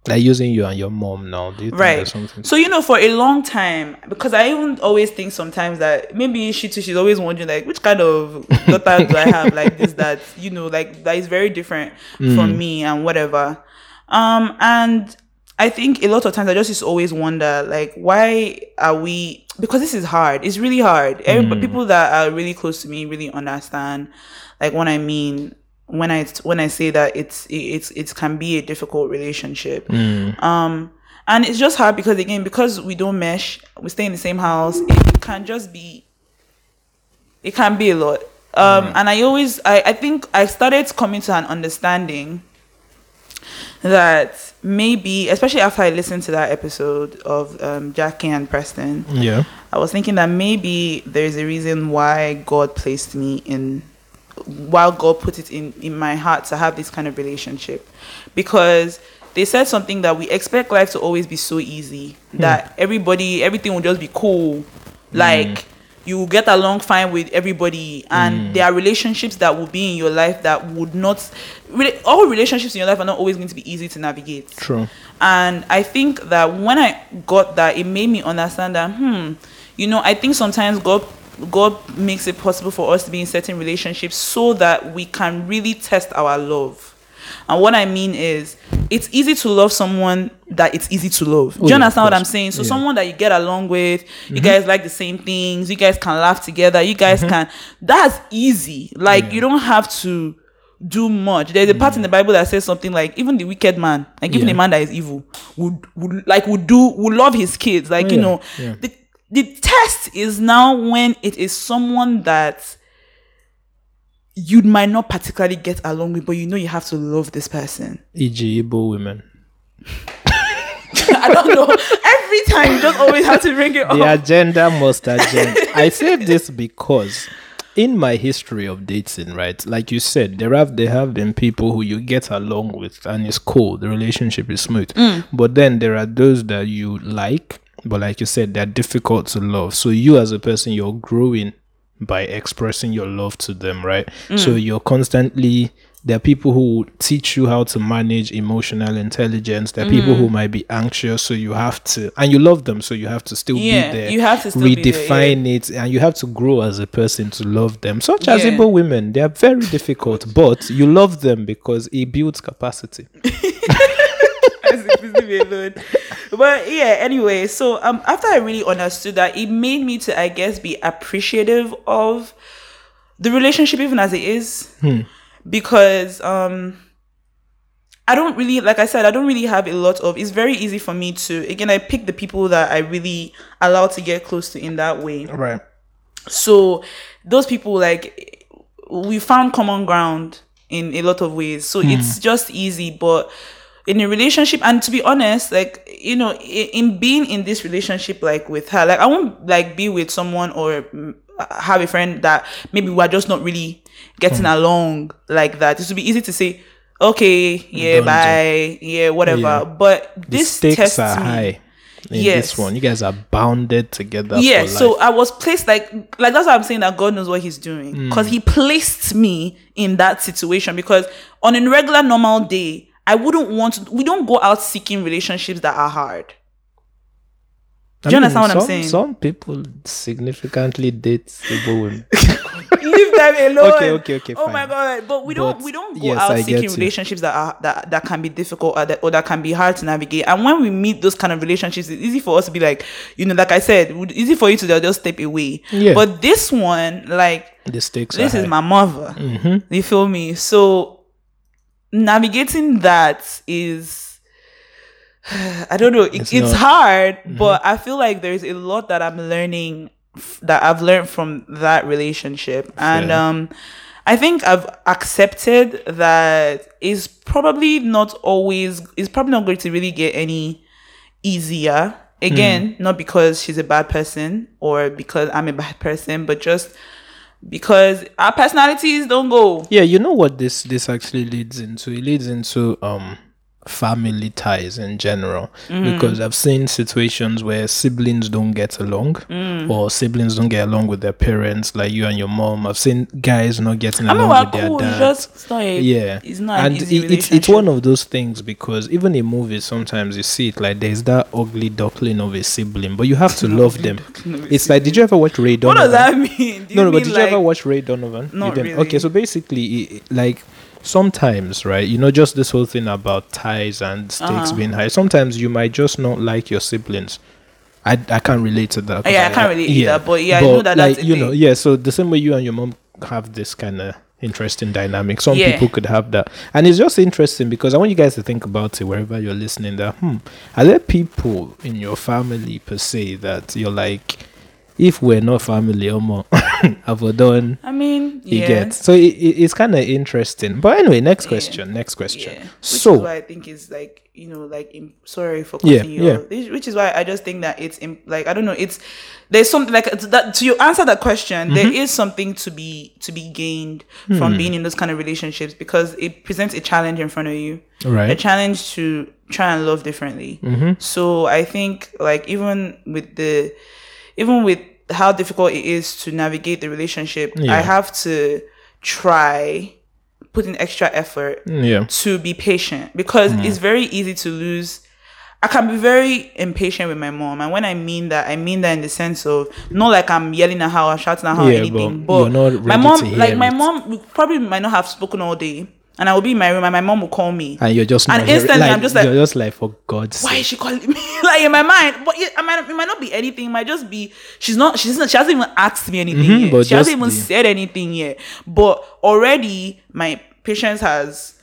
Like using you and your mom now. Do you think
right
there's something?
so you know for a long time because i even always think sometimes that maybe she too she's always wondering like which kind of daughter do i have like this that you know like that is very different from me and whatever um and i think a lot of times i just to always wonder like why are we because this is hard. It's really hard. Everybody, people that are really close to me really understand like what i mean when i when i say that it's it's it can be a difficult relationship. Um and it's just hard because again because we don't mesh we stay in the same house it can just be it can be a lot. Um and i always I, I think i started coming to an understanding that maybe especially after i listened to that episode of um, jackie and preston
Yeah.
I was thinking that maybe there's a reason why God placed me in, while God put it in in my heart to have this kind of relationship, because they said something that we expect life to always be so easy that everybody everything will just be cool, like you will get along fine with everybody, and there are relationships that will be in your life that would not. Really, all relationships in your life are not always going to be easy to navigate.
True.
And I think that when I got that, it made me understand that, hmm, you know, I think sometimes God God makes it possible for us to be in certain relationships so that we can really test our love. And what I mean is, it's easy to love someone that it's easy to love. Do
Oh,
you
yeah,
understand what I'm saying? So
Yeah.
someone that you get along with, you mm-hmm. guys like the same things, you guys can laugh together, you guys mm-hmm. can. That's easy. Like you don't have to do much. There's a part in the mm-hmm. Bible that says something like even the wicked man, like even
Yeah.
a man that is evil, would would like would do would love his kids. Like
Oh,
you
yeah,
know,
yeah.
the the test is now when it is someone that you might not particularly get along with, but you know you have to love this person.
E.g., Igbo women.
I don't know. Every time you just always have to bring it
The
up.
agenda must agenda. I say this because in my history of dating, right, like you said, there have there have been people who you get along with and it's cool, the relationship is smooth. Mm. But then there are those that you like, but like you said, they're difficult to love. So you as a person, you're growing by expressing your love to them, right? Mm. So you're constantly there are people who teach you how to manage emotional intelligence. There are people mm. who might be anxious, so you have to, and you love them, so you have to still
Yeah,
be there.
you have to still be there,
redefine it, and you have to grow as a person to love them. Such as
Yeah.
Igbo women, they are very difficult, but you love them because it builds capacity.
As if leave me alone. But yeah, anyway, so um after I really understood that, it made me to I guess be appreciative of the relationship even as it is. Because um I don't really like I said, I don't really have a lot of it's very easy for me to again I pick the people that I really allow to get close to in that way.
Right.
So those people like we found common ground in a lot of ways. So it's just easy, but in a relationship, and to be honest, like you know, in, in being in this relationship, like with her, like I won't like be with someone or mm, have a friend that maybe we're just not really getting along like that. It would be easy to say, okay, yeah,
Don't do.
bye, yeah, whatever.
Yeah.
But
The stakes are
me
high. In
Yes.
this one, you guys are bounded together.
yeah so i was placed like like that's why i'm saying that god knows what he's doing
Mm.
because he placed me in that situation because on a regular normal day i wouldn't want to we don't go out seeking relationships that are hard
I
do you understand what I'm
some-
saying?
Some people significantly date Igbo women.
leave them alone
Okay, okay, okay,
oh my god but we don't
But,
we don't go
yes,
out
I
seeking relationships that are that, that can be difficult or that, or that can be hard to navigate and when we meet those kind of relationships it's easy for us to be like you know like i said it's easy for you to just step away
Yeah.
but this one like
The stakes
this is
high.
my mother.
Mm-hmm.
You feel me? So navigating that is I don't know. It,
It's
it's hard, but I feel like there's a lot that I'm learning f- that I've learned from that relationship, and um, I think I've accepted that it's probably not always. It's probably not going to really get any easier. Again, not because she's a bad person or because I'm a bad person, but just because our personalities don't go.
Yeah, you know what this this actually leads into? It leads into um family ties in general
Mm.
because I've seen situations where siblings don't get along
Mm.
or siblings don't get along with their parents, like you and your mom. I've seen guys not getting
I
along with their
cool. It's
dad.
just it's not a,
yeah,
It's not
and
easy
it, it's it's one of those things because even in movies sometimes you see it like there's that ugly duckling of a sibling, but you have to love them. It's like, did you ever watch Ray
What
Donovan?
does that mean?
No, no, but did
like,
you ever watch Ray Donovan?
Not really.
Okay, so basically, like sometimes, right? You know, just this whole thing about ties and stakes
Uh-huh.
being high. Sometimes you might just not like your siblings. I, I can't relate to that.
Yeah, I can't relate either, but yeah, I know that
like
that's
you know, yeah. So the same way you and your mom have this kind of interesting dynamic, some
Yeah.
people could have that, and it's just interesting because I want you guys to think about it wherever you're listening. That hmm, are there people in your family per se that you're like, if we're not family, or more, have we done?
I mean,
You
yeah.
get so it, it- it's kind of interesting. But anyway, next question. Next question.
Yeah. Which
So
is why I think is like you know like im- sorry for
Yeah,
cutting you
yeah.
Which- is why I just think that it's im- like I don't know it's there's something like to that to you answer that question there
Mm-hmm.
is something to be to be gained
Hmm.
from being in those kind of relationships because it presents a challenge in front of you
right a
challenge to try and love differently.
Mm-hmm.
So I think like even with the even with how difficult it is to navigate the relationship,
Yeah.
I have to try put in extra effort
Yeah.
to be patient because
Mm.
it's very easy to lose. I can be very impatient with my mom, and when I mean that, I mean that in the sense of not like I'm yelling at her or shouting at her or anything,
but
but,
you're not
my mom, like my mom, probably might not have spoken all day, and I will be in my room, and my mom will call me.
And you're just
And instantly I'm just like,
you're just like for God's sake.
Why is she calling me? like in my mind, but it, I might, it might not be anything. It might just be she's not. She's not. She hasn't even asked me anything
Mhm,
yet.
but
She hasn't even
the-
said anything yet. But already my patience has.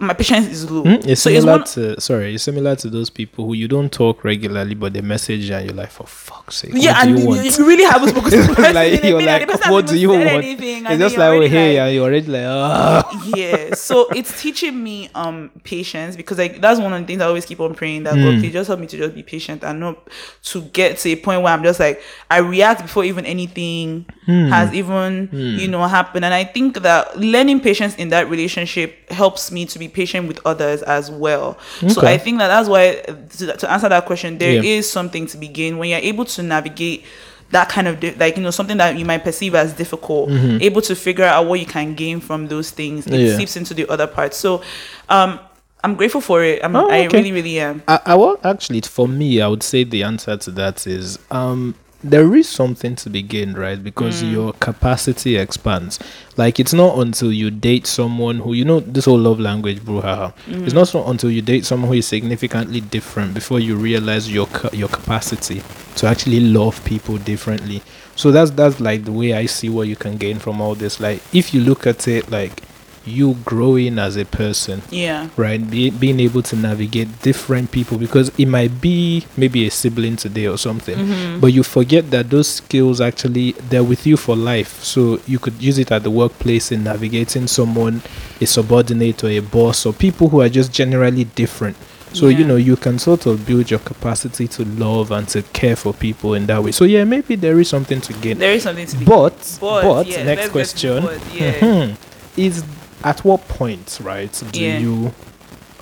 My patience is low.
Hmm? It's
so it's
similar
one.
to sorry, it's similar to those people who you don't talk regularly, but they message you and you're like, for fuck's sake,
Yeah, and
you
you, really haven't spoken to the person.
like you're like, what do you want?
anything,
It's just like, oh hey,
like-
and you're already like, ah.
yeah so it's teaching me um patience because like that's one of the things i always keep on praying that
Hmm.
god please just help me to just be patient and not to get to a point where i'm just like i react before even anything
Hmm.
has even you know happened and i think that learning patience in that relationship helps me to be patient with others as well. So i think that that's why to, to answer that question there is
Yeah.
something to be gained when you're able to navigate that kind of di- like you know something that you might perceive as difficult able to figure out what you can gain from those things. It
Mm-hmm. Yeah.
seeps into the other parts so um i'm grateful for it. I'm,
Oh,
i really really am.
I, I will actually for me, I would say the answer to that is um there is something to be gained, right? Because
Mm.
your capacity expands. Like it's not until you date someone who you know this whole love language brouhaha.
Mm.
It's not so until you date someone who is significantly different before you realize your ca- your capacity to actually love people differently. So that's that's like the way I see what you can gain from all this. Like if you look at it like you growing as a person
yeah.
right? Be, being able to navigate different people because it might be maybe a sibling today or something
Mm-hmm.
but you forget that those skills actually they're with you for life. So you could use it at the workplace in navigating someone a subordinate or a boss or people who are just generally different. So you know you can sort of build your capacity to love and to care for people in that way. So yeah maybe there is something to gain.
There is something to be
but
but,
but
yeah,
next question.
yeah.
Is at what point, right, do
Yeah.
you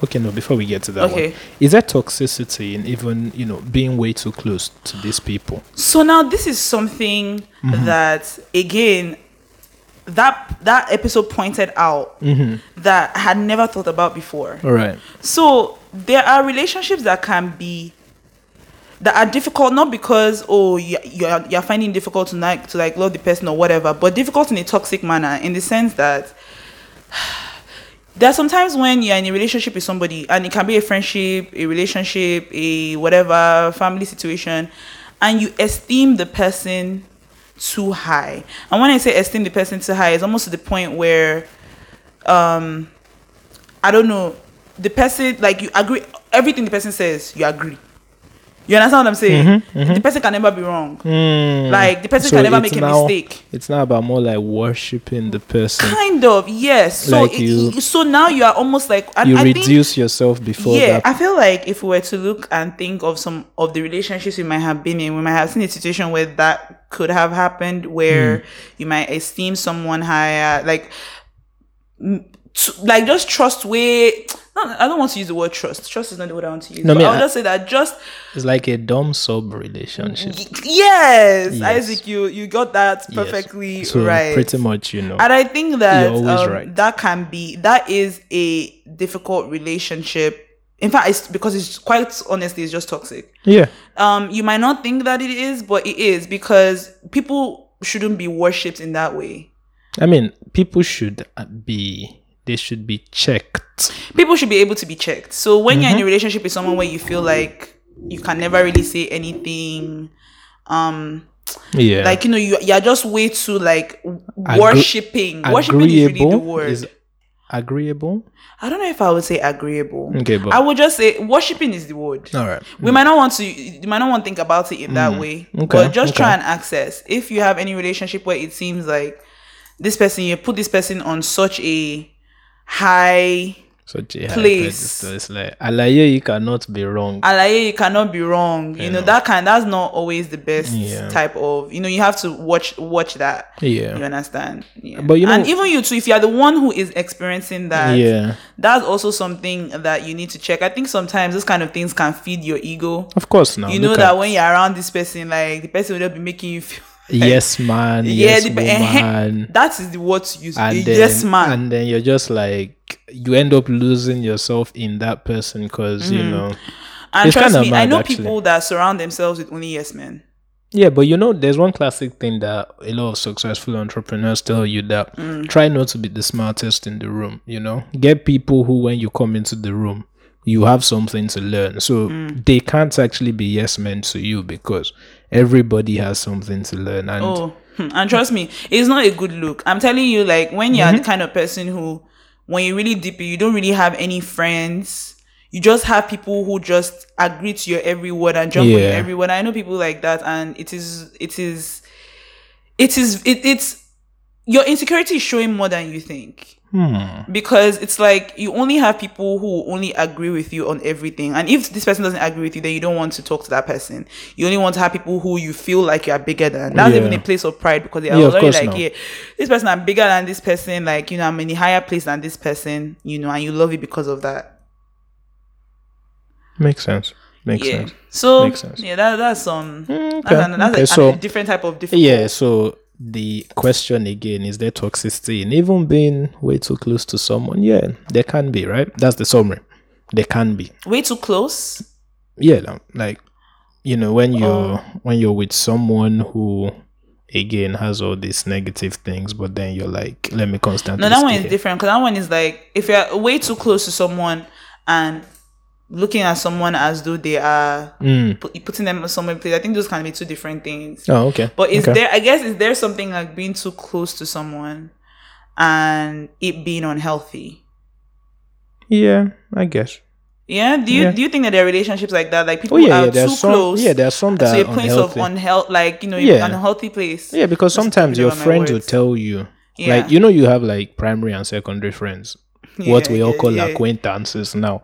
Okay, no, before we get to that
Okay.
one. Is there toxicity in even, you know, being way too close to these people?
So now this is something
Mm-hmm.
that again that that episode pointed out
Mm-hmm.
that I had never thought about before.
All right.
So there are relationships that can be that are difficult not because oh you- you're you're finding it difficult to like to like love the person or whatever, but difficult in a toxic manner in the sense that there are sometimes when you're in a relationship with somebody and it can be a friendship, a relationship, a whatever family situation, and you esteem the person too high. And when I say esteem the person too high, it's almost to the point where um I don't know, the person like you agree everything the person says, you agree. You understand what I'm saying? The person can never be wrong.
Mm.
Like the person
So
can never make a
now-
mistake.
It's not about more like worshiping the person.
Kind of, yes. So
Like
it-
you-
so now you are almost like and
You
I think-
reduce yourself before that.
yeah,
that.
I feel like if we were to look and think of some of the relationships we might have been in, we might have seen a situation where that could have happened, where
Hmm.
you might esteem someone higher, like, mm, t- like just trust way. I don't want to use the word trust. Trust is not the word I want to use.
No,
but
me,
I'll
I-
just say that just
It's like a dom sub relationship.
y- yes,
Yes.
Isaac, you you got that
Yes.
perfectly
So
right.
pretty much, you know.
And I think that um,
right.
that can be that is a difficult relationship. In fact, it's because it's quite honestly, it's just toxic.
yeah.
Um, you might not think that it is, but it is because people shouldn't be worshipped in that way.
I mean, people should be they should be checked.
People should be able to be checked. So when you're in a
Mm-hmm.
relationship with someone where you feel like you can never really say anything, um,
Yeah.
like you know, you you're just way too like worshipping. Worshipping is really the word.
is agreeable.
I don't know if I would say agreeable.
Okay, but
I would just say worshipping is the word.
all right.
We might not want to. You might not want to think about it in that way.
Mm. Okay,
But just
okay.
try and access. If you have any relationship where it seems like this person, you put this person on such a high
A high
Place.
It's like alaye you cannot be wrong.
alaye, you cannot be wrong. You know that kind. That's not always the best
Yeah.
type of. You know, you have to watch watch that.
yeah.
You understand? Yeah.
But you know, and
even you too, if you are the one who is experiencing that,
Yeah.
that's also something that you need to check. I think sometimes those kind of things can feed your ego.
Of course now.
you know that
at-
when you're around this person, like the person will just be making you feel. like-
yes man,
Yeah,
yes
the-
woman.
that is the word to use.
and then,
yes, man.
and then you're just like you end up losing yourself in that person because you know
And
it's
trust me, I know
actually.
people that surround themselves with only yes men.
yeah but you know there's one classic thing that a lot of successful entrepreneurs tell you that
Mm.
try not to be the smartest in the room you know get people who when you come into the room you have something to learn so
Mm.
they can't actually be yes men to you because everybody has something to learn and
Oh, hmm, and trust me, it's not a good look. I'm telling you, like when you're
Mm-hmm.
the kind of person who, when you really deep, it, you don't really have any friends. You just have people who just agree to your every word and jump on your every word. I know people like that, and it is, it is, it is, it, it's your insecurity is showing more than you think.
Hmm,
because it's like you only have people who only agree with you on everything. And if this person doesn't agree with you then you don't want to talk to that person. You only want to have people who you feel like you are bigger than. That's
Yeah.
even a place of pride because they are
Yeah,
already like
not.
yeah this person i'm bigger than this person. Like you know i'm in a higher place than this person you know and you love it because of that.
Makes sense. Makes
yeah.
sense.
So
Makes sense.
yeah that, that's um
okay,
that's, an, that's
okay,
a,
so
a different type of difficult
Yeah, so the question again is there toxicity in even being way too close to someone? Yeah, there can be, right? That's the summary. There can be.
way too close
Yeah, like- you know, when you're
Oh.
when you're with someone who again has all these negative things, but then you're like, let me constantly.
No, that one is
here.
different because that one is like if you're way too close to someone and looking at someone as though they are
Mm.
put, putting them somewhere place. I think those can be two different things.
Oh, okay.
But is
okay.
there? I guess is there something like being too close to someone and it being unhealthy?
Yeah, I guess.
Yeah. Do you
Yeah.
do you think that there are relationships like that? Like people
Oh yeah,
are
yeah.
Too
some.
close
Yeah, there's some that
to a
are
place
unhealthy.
of unhealth, like you know,
Yeah.
an unhealthy place.
Yeah, because sometimes your friends will tell you,
Yeah.
like you know, you have like primary and secondary friends, what we all call acquaintances now.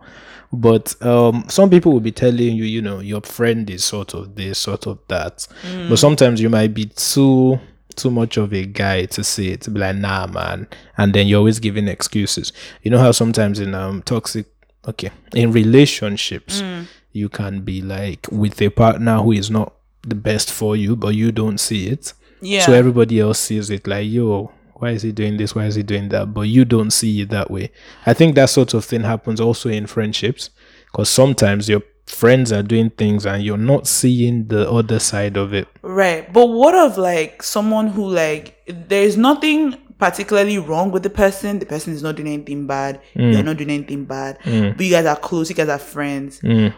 But um, some people will be telling you, you know, your friend is sort of this, sort of that.
Mm.
But sometimes you might be too too much of a guy to say it, to be like, nah, man, and then you're always giving excuses. You know how sometimes in um toxic, okay, in relationships,
Mm.
you can be like with a partner who is not the best for you, but you don't see it.
Yeah.
So everybody else sees it like, yo, why is he doing this? Why is he doing that? But you don't see it that way. I think that sort of thing happens also in friendships because sometimes your friends are doing things and you're not seeing the other side of it.
Right. But what of like someone who like there's nothing particularly wrong with the person, the person is not doing anything bad,
Mm.
you're not doing anything bad, but you guys are close, you guys are friends.
Mm.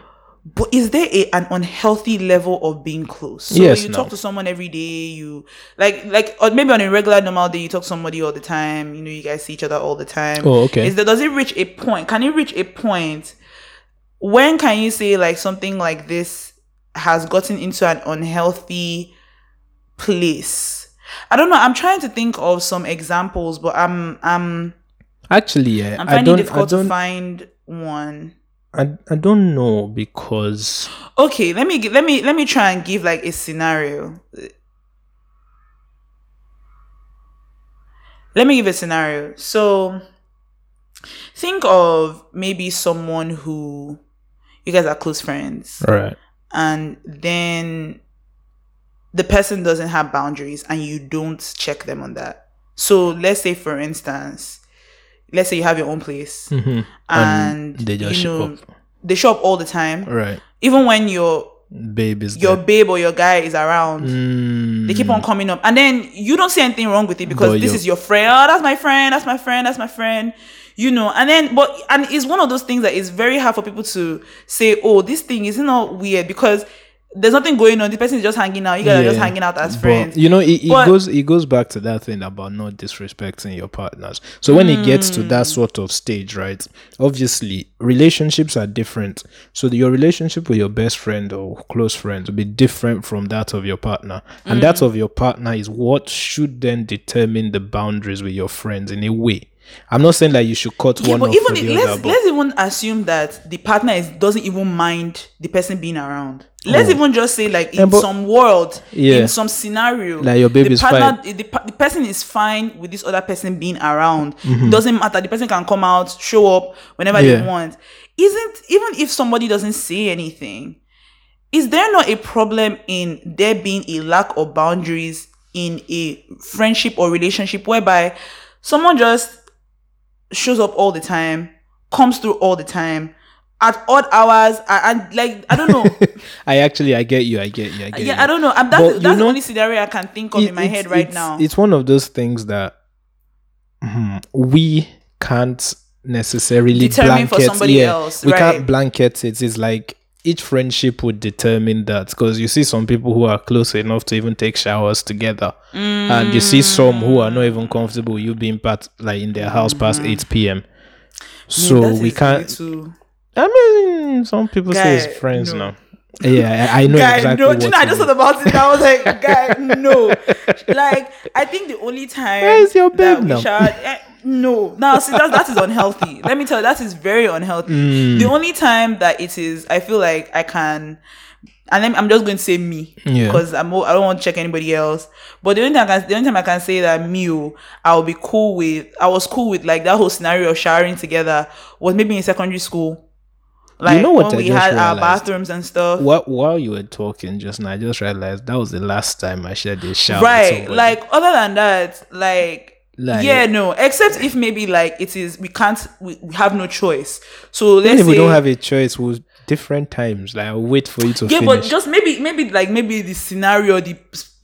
But is there a, an unhealthy level of being close? So
Yes,
you
no.
talk to someone every day, you like like or maybe on a regular normal day you talk to somebody all the time, you know, you guys see each other all the time.
Oh, okay.
Is there does it reach a point? Can it reach a point when can you say like something like this has gotten into an unhealthy place? I don't know. I'm trying to think of some examples, but I'm I'm
Actually, yeah,
I'm
I
finding
don't,
it
I
difficult to
don't,
find one.
I, I don't know because
Okay, let me let me let me try and give like a scenario. Let me give a scenario. So think of maybe someone who you guys are close friends
right
and then the person doesn't have boundaries and you don't check them on that. So let's say for instance, let's say you have your own place
Mhm.
and,
they just
you
show
know,
up.
they show up all the time.
right
Even when your
Babe is
your
there.
babe or your guy is around.
Mm,
They keep on coming up, and then you don't see anything wrong with it because
But
this is your friend. Oh, that's my friend. That's my friend. That's my friend. You know, and then, but and it's one of those things that is very hard for people to say, "Oh, this thing is not weird," because there's nothing going on. The person is just hanging out. You guys are just hanging out as friends.
you know, it, it
But-
goes it goes back to that thing about not disrespecting your partners. So when it gets to
Mm.
that sort of stage, right? Obviously, relationships are different. So your relationship with your best friend or close friend will be different from that of your partner. And that
Mm.
of your partner is what should then determine the boundaries with your friends in a way. I'm not saying that you should cut
Yeah,
one
but
off
even
the
let's
other, but
let's even assume that the partner is doesn't even mind the person being around. Let's even just say like in
Oh. but-
some world,
Yeah.
in some scenario,
Like your baby's
the partner, The, the person is fine with this other person being around. Doesn't matter. The person can come out, show up whenever
Mm-hmm. Yeah.
they want. Isn't even if somebody doesn't say anything, is there not a problem in there being a lack of boundaries in a friendship or relationship whereby someone just shows up all the time, comes through all the time at odd hours, and, and like I don't know.
I actually I get you, I get you, I get you.
yeah, I don't know. I'm, that's
you
that's the only scenario I can think of
it-
in my head right
it's-
now.
It's one of those things that hmm, we can't necessarily
Determine for
blanket.
somebody
yeah,
else,
we
right.
can't blanket it. It's like each friendship would determine that because you see some people who are close enough to even take showers together, and you see some who are not even comfortable you being part like in their house past
Mm-hmm.
eight p.m. So
that
we can't.
Little-
I mean, some people say
Guy,
it's friends
no.
now. Yeah, I, I know
guy,
exactly
no,
what
you know, I just
mean.
thought about it. I was like, guy, no. Like, I think the only time
Where's your
that
babe now?
shall, eh, no, no, see, that, that is unhealthy. Let me tell you, that is very unhealthy.
Mm.
The only time that it is, I feel like I can, and then I'm just going to say me
Yeah.
because I'm I don't want to check anybody else. But the only time I can, the only time I can say that me, oh, I'll be cool with. I was cool with like that whole scenario of showering together was maybe in secondary school. Like you
know what
when
I
we had our bathrooms and stuff.
What while you were talking just now, I just realized that was the last time I shared a shower.
right like other than that like,
Like-
yeah no except if maybe like it is we can't we, we have no choice so let's
even if we don't have a choice, we'll different times. Like I'll wait for you to
yeah
finish.
but just maybe maybe like maybe the scenario the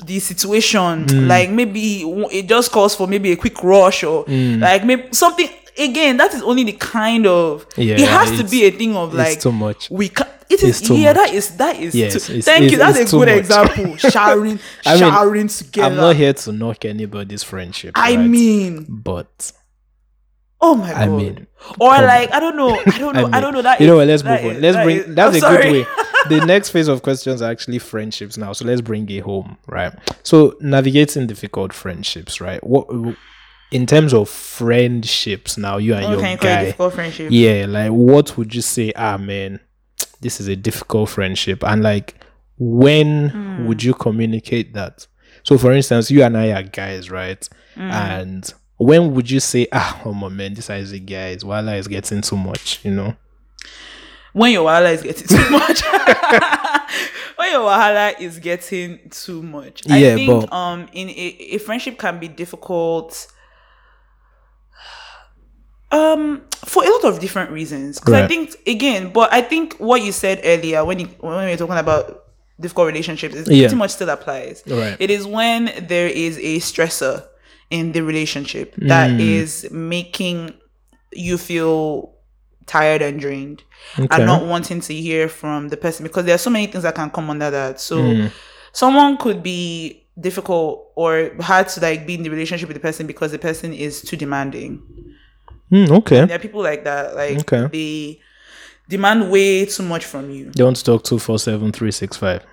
the situation
Mm.
like maybe it just calls for maybe a quick rush or
Mm.
like maybe something again that is only the kind of
Yeah,
it has to be a thing of like
it's too much.
we can it is
It's
yeah
much.
that is that is
Yes,
too,
it's-
thank you that's a good
much.
example showering
I mean,
showering together
I'm not here to knock anybody's friendship.
I
right?
mean
but
Oh my god!
I mean,
or like I don't know, I don't know, I,
mean,
don't know that.
You know what? Let's move on. Let's
that
bring.
is-
that's
I'm
a
sorry.
good way. the next phase of questions are actually friendships now. So let's bring it home, right? So navigating difficult friendships, right? What in terms of friendships now, you and your
can you call it
guy,
difficult friendship?
yeah, like what would you say? Ah, man, this is a difficult friendship, and like when
Hmm.
would you communicate that? So, for instance, you and I are guys, right?
Hmm.
And when would you say, ah, oh my man, this is a guys, wahala is getting too much, you know?
When your wahala is getting too much. when your wahala is getting too much. I
Yeah,
think
but-
um in a, a friendship can be difficult. Um, for a lot of different reasons. Because I think again, but I think what you said earlier when you, when we were talking about difficult relationships, it
Yeah.
pretty much still applies.
Right.
It is when there is a stressor in the relationship that
Mm.
is making you feel tired and drained
Okay.
and not wanting to hear from the person because there are so many things that can come under that. So
Mm.
someone could be difficult or hard to like be in the relationship with the person because the person is too demanding.
Mm, okay.
There are people like that. Like
Okay.
they demand way too much from you.
They want to talk two four seven three six five.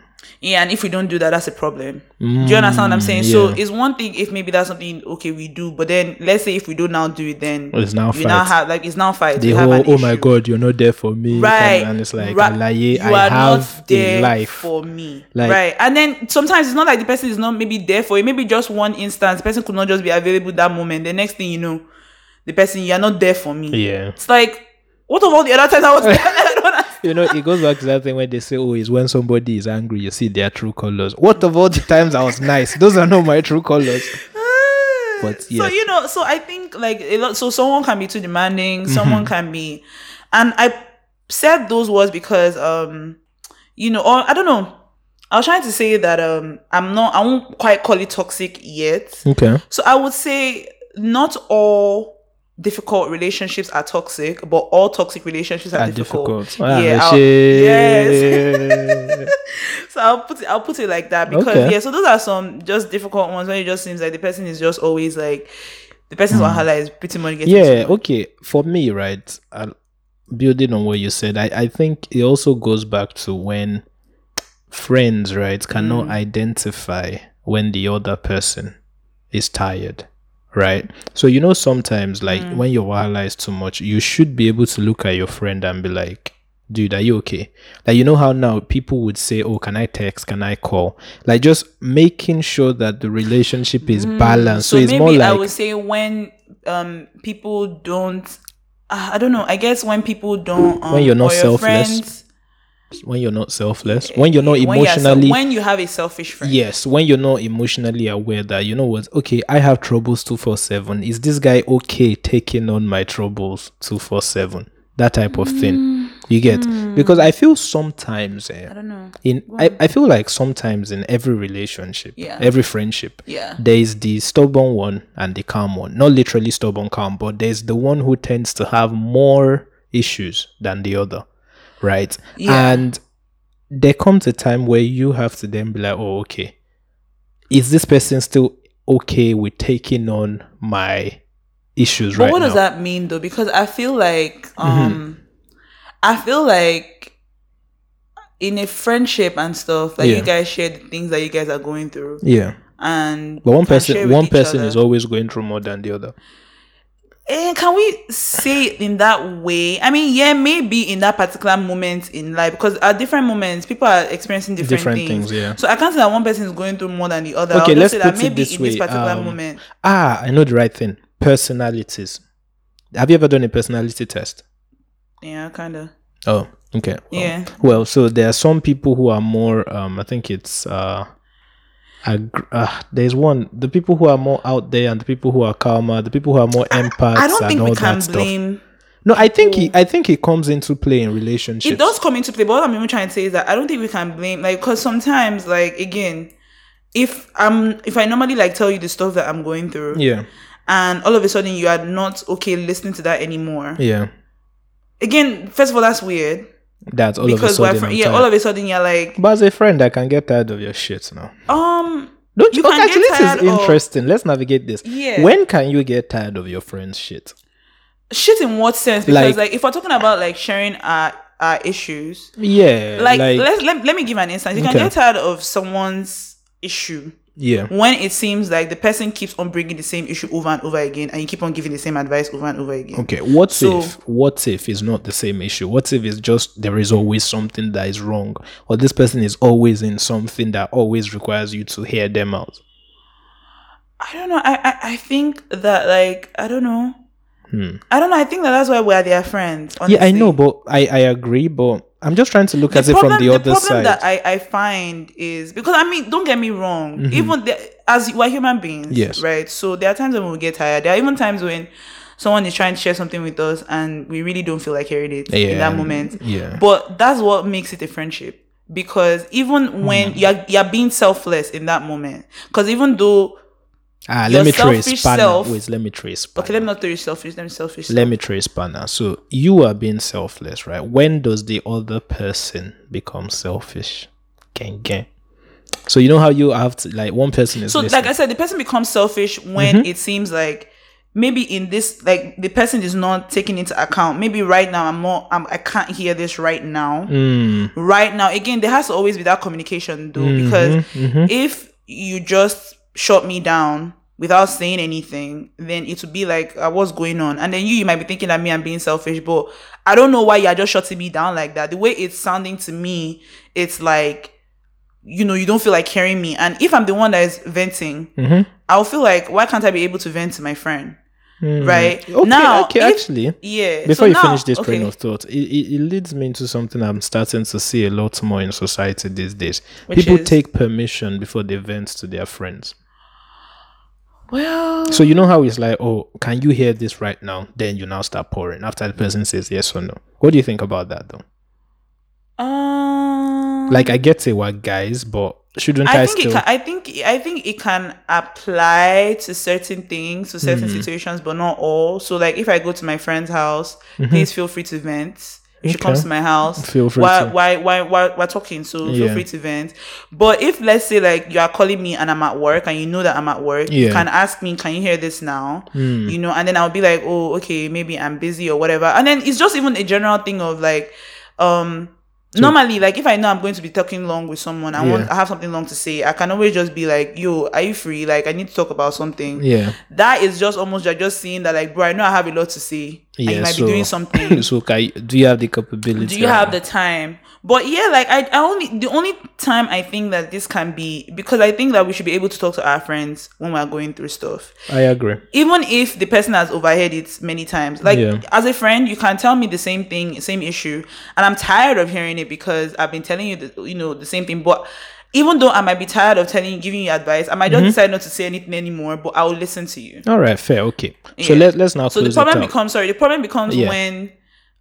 Yeah, and if we don't do that, that's a problem. do you understand what I'm saying? So
Mm,
it's one thing if maybe that's something okay we do, but then let's say if we don't now do it, then
It's now
you now have like it's now fight.
The whole, oh my god, you're not there for me.
right
And it's like,
right.
Alaye,
you
I
are
have
not there
life.
for me
Like-
right and then sometimes it's not like the person is not maybe there for you maybe just one instance the person could not just be available that moment the next thing you know the person you're not there for me.
Yeah.
It's like what of all the other times I was there?
You know, it goes back to that thing when they say, "Oh, it's when somebody is angry, you see their true colors." What of all the times I was nice? Those are not my true colors. But
yeah.
so
you know, so I think like a lot. So someone can be too demanding.
Mm-hmm.
Someone can be, and I said those words because um, you know, or I don't know. I was trying to say that um, I'm not. I won't quite call it toxic yet.
Okay.
So I would say not all difficult relationships are toxic, but all toxic relationships are,
Are
difficult.
difficult. Ah,
Yeah, I'll-
shit.
So I'll put it, I'll put it like that because
Okay.
yeah. So those are some just difficult ones when it just seems like the person is just always like the person's wahala is pretty much getting
yeah okay for me right uh, building on what you said I, I think it also goes back to when friends right cannot
Mm.
identify when the other person is tired right so you know sometimes like
Mm.
when your wahala is too much you should be able to look at your friend and be like dude are you okay like you know how now people would say oh can i text can i call like just making sure that the relationship is balanced so,
Mm. So
it's
maybe
more like
I would say when um people don't. Uh, I don't know. I guess when people don't. Um,
When you're not selfless,
friends-
when you're not selfless, when you're not
when you're
emotionally
when you have a selfish friend.
yes, when you're not emotionally aware that you know what, okay, I have troubles two four seven. Is this guy okay taking on my troubles two four seven? That type of thing. You get because I feel sometimes eh,
I don't know.
in I, I feel like sometimes in every relationship,
Yeah.
every friendship,
Yeah.
there is the stubborn one and the calm one. Not literally stubborn calm, but there's the one who tends to have more issues than the other. Right?
Yeah.
And there comes a time where you have to then be like, oh, okay. Is this person still okay with taking on my issues
But
right
what
now?
does that mean though? Because I feel like
Mm-hmm.
um I feel like in a friendship and stuff, like
Yeah.
you guys share the things that you guys are going through.
yeah.
And
But one person one person
other.
is always going through more than the other.
And can we say it in that way? I mean, yeah, maybe in that particular moment in life, because at different moments, people are experiencing different,
Different
things.
things, yeah.
So I can't say that one person is going through more than the other.
Okay, let's
say that
put it this
in this
way,
particular
um,
moment.
Ah, I know the right thing. Personalities. Have you ever done a personality test?
Yeah, kind of.
Oh, okay. Well,
Yeah.
Well, so there are some people who are more. Um, I think it's uh, ag- uh, there's one. The people who are more out there and the people who are calmer. The people who are more empaths
I don't
and
think we can
stuff.
blame.
No, I think he, I think it comes into play in relationships.
It does come into play, but what I'm even trying to say is that I don't think we can blame, like, because sometimes, like, again, if I'm, if I normally like tell you the stuff that I'm going through,
Yeah,
and all of a sudden you are not okay listening to that anymore.
yeah.
Again, first of all, that's weird
That's all of a
because we're
sudden.
fr- yeah,
tired.
all of a sudden you're like,
but as a friend, I can get tired of your shit now.
um,
Don't you?
You
okay,
can
actually, this is
of-
interesting. Let's navigate this.
Yeah.
When can you get tired of your friend's shit?
shit in what sense? Because
Like-
like, if we're talking about like sharing our our issues,
Yeah,
like,
like,
let's let, let me give an instance. You
Okay.
can get tired of someone's issue
yeah.
when it seems like the person keeps on bringing the same issue over and over again, and you keep on giving the same advice over and over again.
Okay, what
So-
if what if is not the same issue? What if it's just there is always something that is wrong, or this person is always in something that always requires you to hear them out?
I don't know. I, I I think that like I don't know.
Hmm.
I don't know. I think that that's why we're their friends.
Yeah, I know, but I I agree, but I'm just trying to look
the
at it from the, other side.
The problem that I, I find is because I mean, don't get me wrong. Even the, as we're human beings,
Mm-hmm. Yes.
right. So there are times when we get tired. There are even times when someone is trying to share something with us and we really don't feel like hearing it in that moment.
yeah.
But that's what makes it a friendship because even when you're you're being selfless in that moment, because even though
ah, let me trace
self-
Wait, let me trace spanner.
okay, let me not you selfish. Let me selfish.
let me trace spanner. So you are being selfless, right? When does the other person become selfish? Gang gang. So you know how you have to like one person is
So,
listening.
like I said, the person becomes selfish when
Mm-hmm.
it seems like maybe in this, like the person is not taking into account. Maybe right now I'm not, I'm, I can't hear this right now.
Mm.
Right now, again, there has to always be that communication though,
Mm-hmm,
because if you just shut me down without saying anything, then it would be like, uh, what's going on? And then you, you might be thinking that me, I'm being selfish, but I don't know why you're just shutting me down like that. The way it's sounding to me, it's like, you know, you don't feel like hearing me. And if I'm the one that is venting,
Mhm.
I'll feel like, why can't I be able to vent to my friend? right?
Hmm. Okay,
now,
okay,
if-
actually,
yeah.
before
so
you
now-
finish this
okay.
train of thought, it, it, it leads me into something I'm starting to see a lot more in society these days.
Which
People
is?
take permission before they vent to their friends.
Well,
So you know how it's like, oh, can you hear this right now? Then you now start pouring after the person says yes or no. What do you think about that though?
um,
Like I get it, what guys, but shouldn't I,
I think
still?
it can, I think I think it can apply to certain things, to certain
Hmm.
situations, but not all. So like if I go to my friend's house, please feel free to vent. She.
Okay.
comes to my house,
Feel free
why,
to.
why, why, why, we're talking, so feel free to vent. But if let's say like you are calling me and I'm at work and you know that I'm at work, you can ask me, can you hear this now?
Hmm.
You know, and then I'll be like, oh, okay, maybe I'm busy or whatever. And then it's just even a general thing of like, um, normally like if I know I'm going to be talking long with someone, I want I have something long to say, I can always just be like, yo, are you free? Like I need to talk about something.
yeah,
That is just almost you're just seeing that like, bro, I know I have a lot to say.
yeah.
you might
so,
be doing something.
so can you, do you have the capability?
Do you have the time? But yeah, like I, I only the only time I think that this can be because I think that we should be able to talk to our friends when we're going through stuff.
I agree.
Even if the person has overheard it many times. Like
Yeah.
as a friend, you can tell me the same thing, same issue, and I'm tired of hearing it because I've been telling you the you know the same thing. But even though I might be tired of telling you, giving you advice, I might
Mm-hmm.
just decide not to say anything anymore, but I will listen to you.
All right, fair. Okay. So
Yeah.
let let's now
So the problem becomes sorry, the problem becomes
Yeah.
when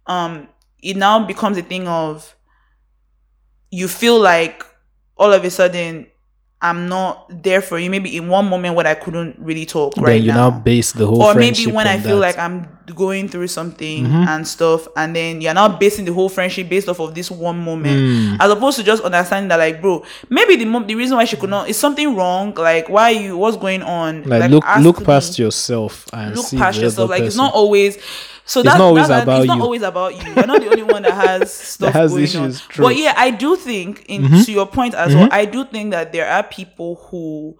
um it now becomes a thing of you feel like all of a sudden I'm not there for you. Maybe in one moment when I couldn't really talk
then
right
you
now.
now base the whole
or maybe when I feel
that. Mm-hmm.
like I'm going through something and stuff, and then you're now basing the whole friendship based off of this one moment,
Mm.
as opposed to just understanding that, like, bro, maybe the mo- the reason why she could not is something wrong. Like, why you? What's going on?
like, look
ask
look
me
past yourself and
look past yourself. Like it's not always. So
It's
that's
not always
that's-
about
It's not
you.
always about you. You're not the only one that has stuff
has
going
issues,
on.
true. Mm-hmm.
But yeah, I do think, in to your point as well, I do think that there are people who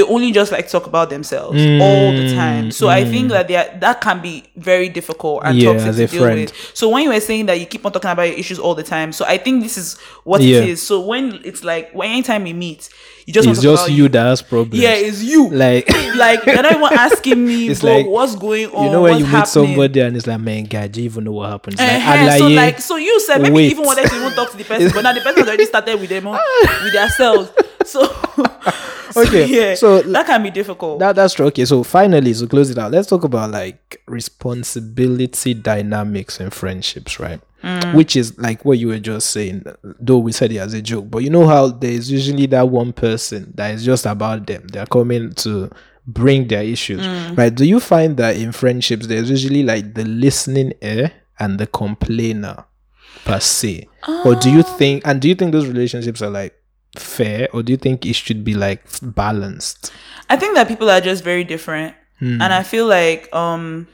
they only just like talk about themselves all the time. So I think that there that can be very difficult and
Mm, Yeah,
toxic to deal
friend.
with. So when you were saying that you keep on talking about your issues all the time, so I think this is what
Yeah.
it is. So when it's like when anytime we meet, you just want
it's just
about
you that has problems.
Yeah, it's you
like
like you're not even asking me
It's like-
what's going on
you know when you meet
happening?
somebody and it's like, man, guy, do you even know what happens? Like, I'm
so
like,
so you said maybe
wait.
you even wanted to even talk to the person but now the person already started with them with themselves so, so
Okay,
yeah
so
that can be difficult
That, that's true. Okay, so finally, to close it out, let's talk about like responsibility dynamics in friendships, right?
Mm.
Which is like what you were just saying, though we said it as a joke, but you know how there's usually that one person that is just about them. They're coming to bring their issues,
Mm.
right? Do you find that in friendships, there's usually like the listening ear and the complainer per se? Or do you think, and do you think those relationships are like fair, or do you think it should be like balanced?
i think that people are just very different
Hmm.
and i feel like um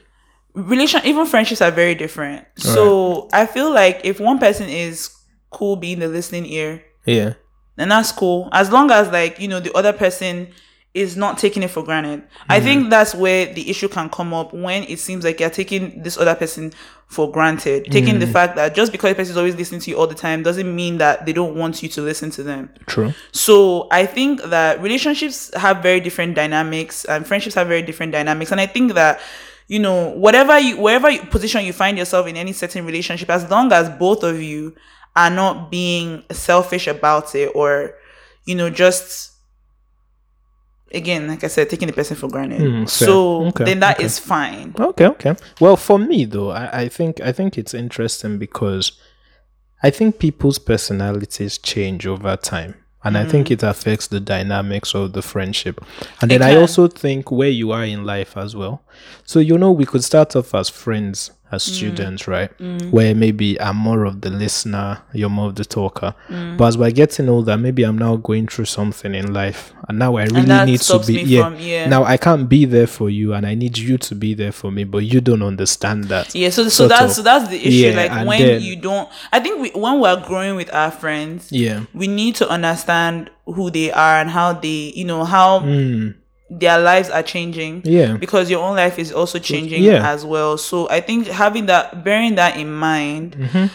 relation even friendships are very different so i feel like if one person is cool being the listening ear
Yeah.
then that's cool. As long as like, you know, the other person is not taking it for granted. I think mm. that's where the issue can come up when it seems like you're taking this other person for granted. Taking the mm. fact that just because the person is always listening to you all the time doesn't mean that they don't want you to listen to them.
True.
So I think that relationships have very different dynamics and friendships have very different dynamics. And I think that, you know, whatever you wherever you, position you find yourself in any certain relationship, as long as both of you are not being selfish about it or, you know, just again, like I said, taking the person for granted.
Mm,
so
Okay,
then that is
okay.
fine.
Okay, okay. Well, for me though, I, I think I think it's interesting because I think people's personalities change over time. And I think it affects the dynamics of the friendship. And
It
then I also think where you are in life as well. So, you know, we could start off as friends, as mm. students, right? Mm. Where maybe I'm more of the listener, you're more of the talker. Mm. But as we're getting older, maybe I'm now going through something in life. And now I really need to be yeah.
from- yeah.
Now I can't be there for you and I need you to be there for me, but you don't understand that.
Yeah, so so that's
of.
so that's the issue.
Yeah,
like when
then-
you don't, I think we, when we're growing with our friends,
Yeah.
we need to understand who they are and how they, you know, how their lives are changing.
Yeah.
because your own life is also changing
Yeah.
as well. So I think having that, bearing that in mind.
Mm-hmm.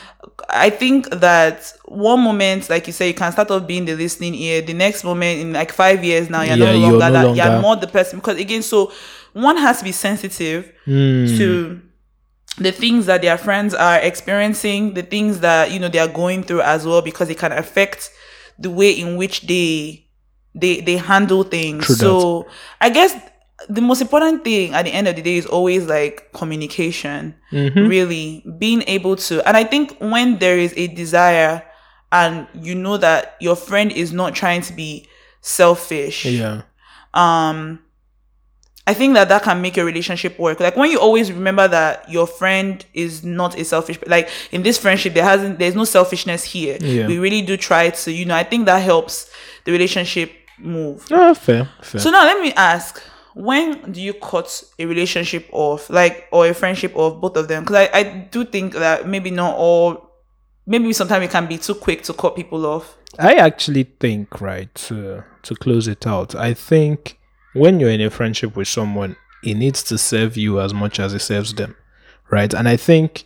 I think that one moment, like you say, you can start off being the listening ear. The next moment, in like five years now, you're
Yeah,
no
you're
longer
no
that.
longer-
You're more the person because again, so one has to be sensitive
Mm.
to the things that their friends are experiencing, the things that you know they are going through as well, because it can affect the way in which they they they handle things.
True
so I guess the most important thing at the end of the day is always like communication.
Mm-hmm.
Really being able to, and I think when there is a desire, and you know that your friend is not trying to be selfish
Yeah.
um i think that that can make your relationship work like when you always remember that your friend is not a selfish like in this friendship there hasn't there's no selfishness here
Yeah.
we really do try to you know i think that helps the relationship move
Ah, fair, fair.
so now let me ask when do you cut a relationship off like or a friendship off both of them because I, I do think that maybe not all maybe sometimes it can be too quick to cut people off
I actually think, right, to to close it out, I think when you're in a friendship with someone, it needs to serve you as much as it serves them. Right? And I think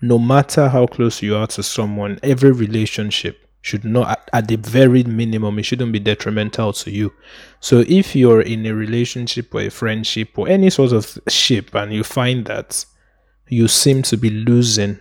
no matter how close you are to someone, every relationship should not at, at the very minimum, it shouldn't be detrimental to you. So if you're in a relationship or a friendship or any sort of ship and you find that you seem to be losing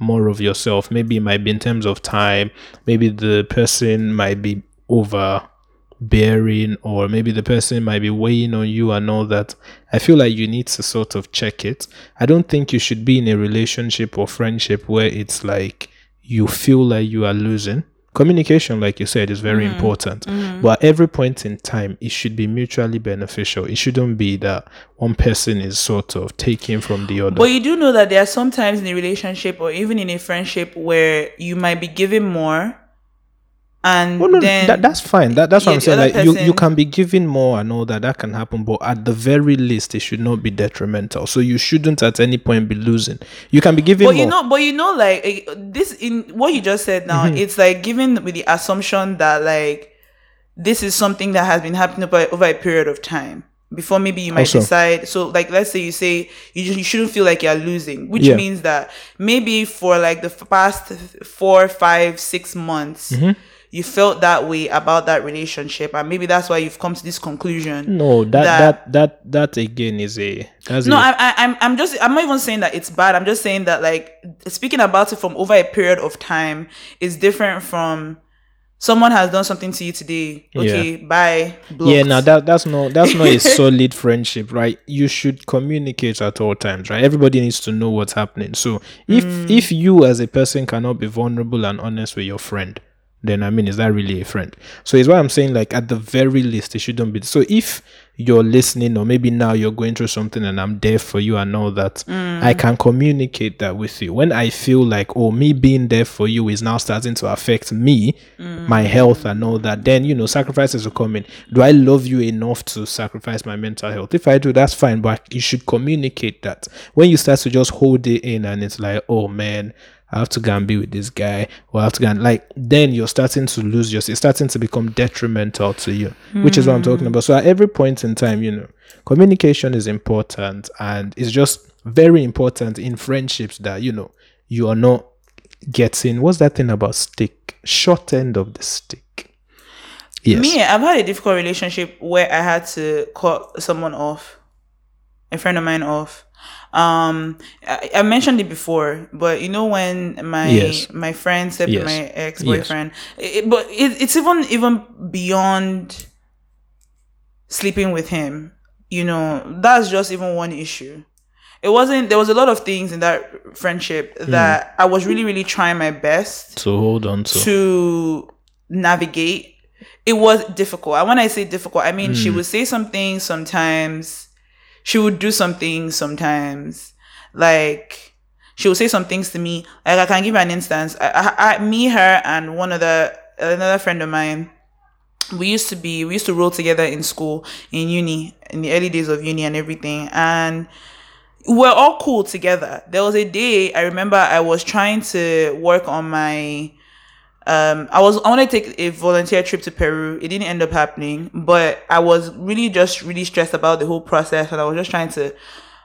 more of yourself. Maybe it might be in terms of time. Maybe the person might be overbearing, or maybe the person might be weighing on you and all that. I feel like you need to sort of check it. I don't think you should be in a relationship or friendship where it's like you feel like you are losing. Communication, like you said, is very mm-hmm. important. Mm-hmm. But at every point in time, it should be mutually beneficial. It shouldn't be that one person is sort of taking from the other.
But you do know that there are some times in a relationship or even in a friendship where you might be giving more, and
Oh no,
then
that, that's fine. That, that's what
yeah,
I'm saying. Like you, you can be giving more and all that. That can happen, but at the very least, it should not be detrimental. So you shouldn't at any point be losing. You can be giving
But
more.
you know, but you know, like eh, this in what you just said
Mm-hmm.
now, it's like given with the assumption that like this is something that has been happening over, over a period of time before maybe you might
Also-
decide. So, like, let's say you say you just, you shouldn't feel like you're losing, which
Yeah.
means that maybe for like the past four, five, six months.
Mm-hmm.
You felt that way about that relationship, and maybe that's why you've come to this conclusion.
no, that,
that-
that that that again is a that's
No,
a,
I, I, I'm, I'm just, I'm not even saying that it's bad. I'm just saying that like speaking about it from over a period of time is different from someone has done something to you today. Okay, bye.
yeah. Now that that's not that's not a solid friendship, right? You should communicate at all times, right? Everybody needs to know what's happening. So if
Mm.
if you as a person cannot be vulnerable and honest with your friend, then I mean, is that really a friend? So it's why I'm saying, like, at the very least, it shouldn't be. So if you're listening, or maybe now you're going through something and I'm there for you and all that,
Mm.
I can communicate that with you. When I feel like, oh, me being there for you is now starting to affect me,
Mm.
my health and all that, then, you know, sacrifices will come in. Do I love you enough to sacrifice my mental health? If I do, that's fine, but you should communicate that. When you start to just hold it in and it's like, oh, man, I have to go and be with this guy, or I have to go and like, then you're starting to lose yourself. It's starting to become detrimental to you, which is what I'm talking hmm. about. So at every point in time, you know, communication is important, and it's just very important in friendships that you know you are not getting what's that thing about stick short end of the stick. Yes.
Me, I've had a difficult relationship where I had to cut someone off, a friend of mine off. Um, I, I mentioned it before, but you know when my
Yes.
my friend said
Yes.
my ex boyfriend, it, but it, it's even even beyond sleeping with him. You know, that's just even one issue. It wasn't. There was a lot of things in that friendship
Hmm.
that I was really, really trying my best
to hold on to.
to navigate. It was difficult. And when I say difficult, I mean
Hmm.
she would say some things sometimes. She would do some things sometimes. Like she would say some things to me. Like I can give an instance. I, I, I me, her, and one other another friend of mine. We used to be we used to roll together in school in uni in the early days of uni and everything and we're all cool together. There was a day I remember I was trying to work on my um I was I wanted to take a volunteer trip to Peru. It didn't end up happening, but I was really just really stressed about the whole process and I was just trying to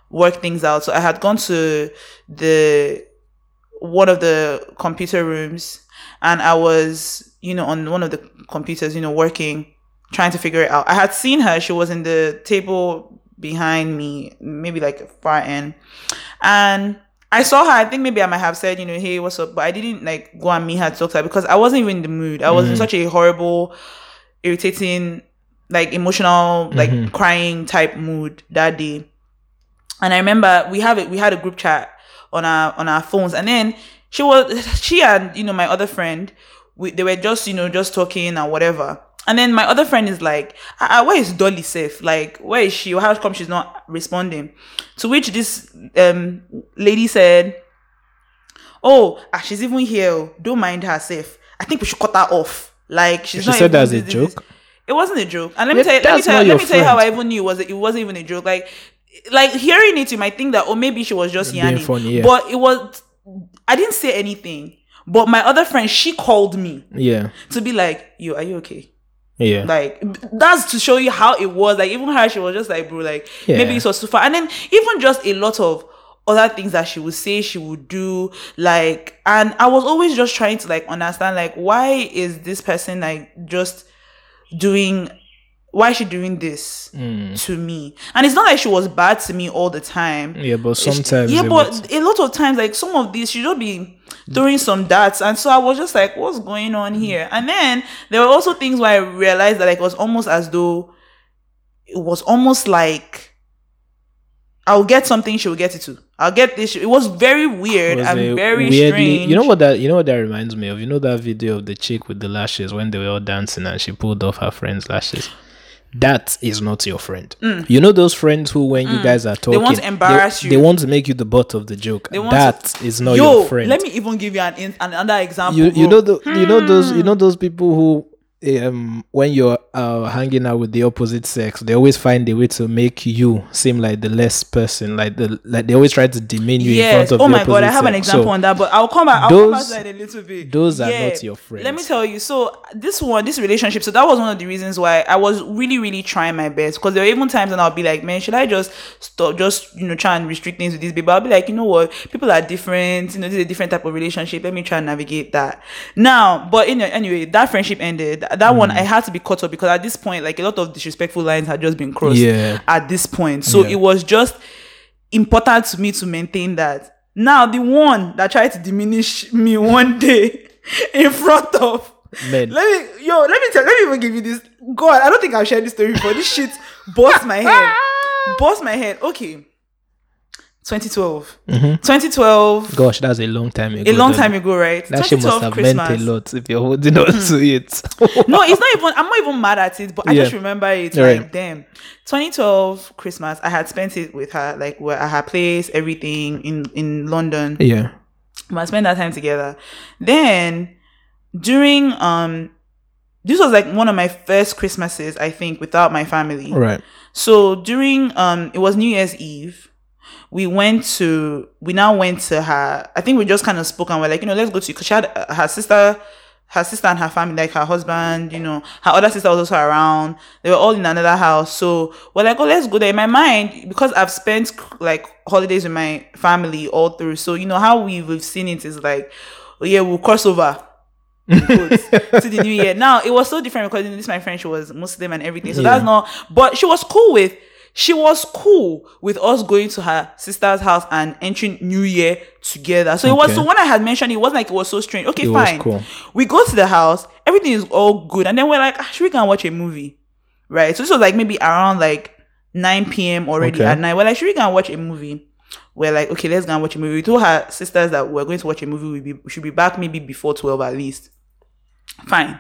work things out. So I had gone to the one of the computer rooms and I was, you know, on one of the computers, you know, working, trying to figure it out. I had seen her, she was in the table behind me, maybe like far end. And I saw her, I think maybe I might have said, you know, hey, what's up? But I didn't like go and meet her to talk to her because I wasn't even in the mood. I was in mm. such a horrible, irritating, like emotional, like mm-hmm. crying type mood that day. And I remember we have it, we had a group chat on our on our phones, and then she was she and you know my other friend, we they were just you know just talking and whatever. And then my other friend is like, ah, ah, where is Dolly safe? Like, where is she? How come she's not responding? To which this um lady said, Oh, ah, she's even here. oh. Don't mind her safe. I think we should cut her off. Like she's
She
not
said that as a
this- this-
joke?
It wasn't a joke. And let me
Yeah,
tell you, let me tell, let me tell you how I even knew it was it wasn't even a joke. Like like hearing it, you might think that oh maybe she was just yanning.
yeah.
But it was I didn't say anything. But my other friend, she called me
Yeah.
to be like, "You, are you okay?"
Yeah.
Like that's to show you how it was. Like even her, she was just like, "Bro, like
Yeah.
maybe it was too far." And then even just a lot of other things that she would say, she would do. Like, and I was always just trying to like understand, like, why is this person like just doing? Why is she doing this hmm. to me? And it's not like she was bad to me all the time.
yeah, but sometimes
Yeah, but a lot of times, like some of these, she just be throwing some darts, and so I was just like, "What's going on hmm. here?" And then there were also things where I realized that like, it was almost as though it was almost like I'll get something, she will get it too. I'll get this. It was very weird
was
and very
weirdly-
strange.
You know what that you know what that reminds me of? You know that video of the chick with the lashes when they were all dancing and she pulled off her friend's lashes. That is not your friend. You know those friends who, when you guys are talking,
Mm. want to embarrass
they,
you.
they want to make you the butt of the joke.
want
That is not
Yo,
your friend.
let me even give you an in, another example.
you you know the you know those
Hmm.
you know those people who um when you're uh, hanging out with the opposite sex they always find a way to make you seem like the less person like the like they always try to demean you in front of the Oh
my god, I have an example
So,
on that, but I'll come back. I'll come back
those-
that in a little bit.
those are not your friends.
Let me tell you. So this one, this relationship. So that was one of the reasons why I was really, really trying my best. Because there were even times when I'll be like, man, should I just stop, just you know, try and restrict things with these people? I'll be like, you know what, people are different. You know, this is a different type of relationship. Let me try and navigate that. Now, but in, anyway, that friendship ended. That,
Hmm.
one I had to be cut off because at this point, like a lot of disrespectful lines had just been crossed.
Yeah.
At this point, so
Yeah.
it was just important to me to maintain that. Now, the one that tried to diminish me one day in front of
Men.
let me yo, let me tell let me even give you this. God, I don't think I've shared this story before. This shit bust my head. Bust my head. Okay. 2012. 2012.
gosh that's a long time ago
A long time ago, right?
that shit must
2012
have meant a
Hmm.
lot if you're holding on to it
no, it's not even. I'm not even mad at it, but I
Yeah.
just remember it.
Right.
Like, damn, 2012 Christmas. I had spent it with her, like, where at her place, everything in in London.
yeah
But I spent that time together. Then during um, this was like one of my first Christmases, I think, without my family.
right
So during um, it was New Year's Eve. We went to, we now went to her. I think we just kind of spoke and we're like, you know, let's go to, because she had uh, her sister, her sister and her family, like her husband, you know, her other sister was also around. They were all in another house. So we're like, oh, let's go there. In my mind, because I've spent like holidays with my family all through. So, you know, how we've, we've seen it is like, oh, yeah, we'll cross over to the new year. Now it was so different because this my friend she was Muslim and everything, so
Yeah.
that's not. But she was cool with. She was cool with us going to her sister's house and entering New Year together. So it was
Okay.
so when I had mentioned it wasn't like it was so strange. Okay,
It
fine.
cool.
We go to the house, everything is all good, and then we're like, ah, should we go and watch a movie? Right. So this was like maybe around like 9 p.m. already
Okay.
at night. We're like, should we go and watch a movie? We're like, okay, let's go and watch a movie. We told her sisters that we're going to watch a movie. We, be, we should be back maybe before 12 at least. Fine.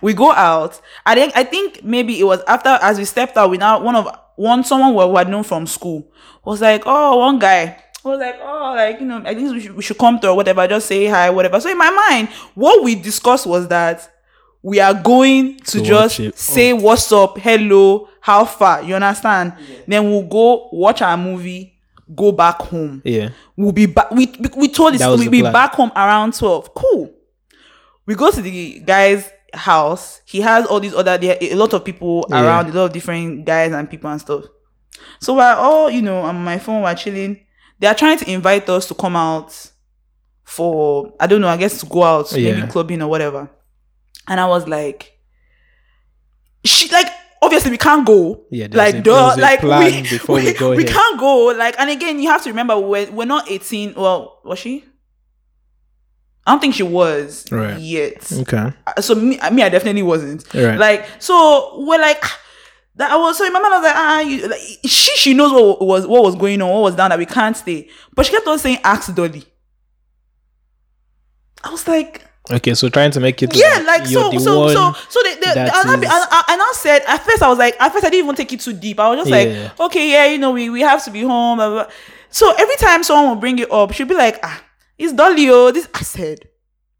We go out. I think I think maybe it was after as we stepped out, we now one of one someone we we had known from school was like, oh, one guy was like, oh, like you know, I think we should, we should come to or whatever, just say hi, whatever. So in my mind, what we discussed was that we are going to,
To
just
watch it.
say oh. what's up, hello, how far, you understand? Then we'll go watch our movie, go back home
yeah
we'll be back. We, we we told this we'll be
plan.
back home around twelve. Cool. We go to the guy's house. He has all these other there a lot of people
Yeah.
around, a lot of different guys and people and stuff. So we're all you know on my phone. We're chilling. They are trying to invite us to come out for I don't know. I guess to go out,
Yeah.
maybe clubbing or whatever. And I was like, she like obviously we can't go.
Yeah,
like
a-
duh, like
plan
we,
before we
we,
go
we can't go. Like, and again, you have to remember we're we're not eighteen. Well, was she? I don't think she was
Right.
yet.
Okay.
So me, me, I definitely wasn't.
Right.
Like, so we're like. That I was so in my mind I was like, ah, you, like, she she knows what was what was going on, what was down that we can't stay. But she kept on saying, ask Dolly. I was like,
Okay, so trying to make it
yeah, like
you're
so, so, so, so. The, the,
that
and, I, and,
is-
I, I said at first I was like, at first I didn't even take it too deep. I was just
Yeah.
like, okay, yeah, you know, we we have to be home. Blah, blah. So every time someone will bring it up, she'll be like, ah, it's Dolly. Oh, this I said,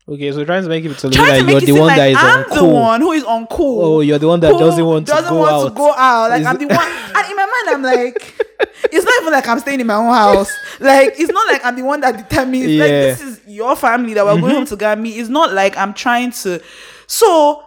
Okay, so trying to make it to look like
to
you're the one
like
that is
I'm
on
the one who is on cool.
Oh, you're the one that doesn't want to
doesn't
go
want
out.
to go out. Like
Is
I'm the one, and in my mind I'm like, it's not even like I'm staying in my own house. Like it's not like I'm the one that determines. Like
Yeah. Mm-hmm.
this is your family that we're going home to get me. It's not like I'm trying to. So.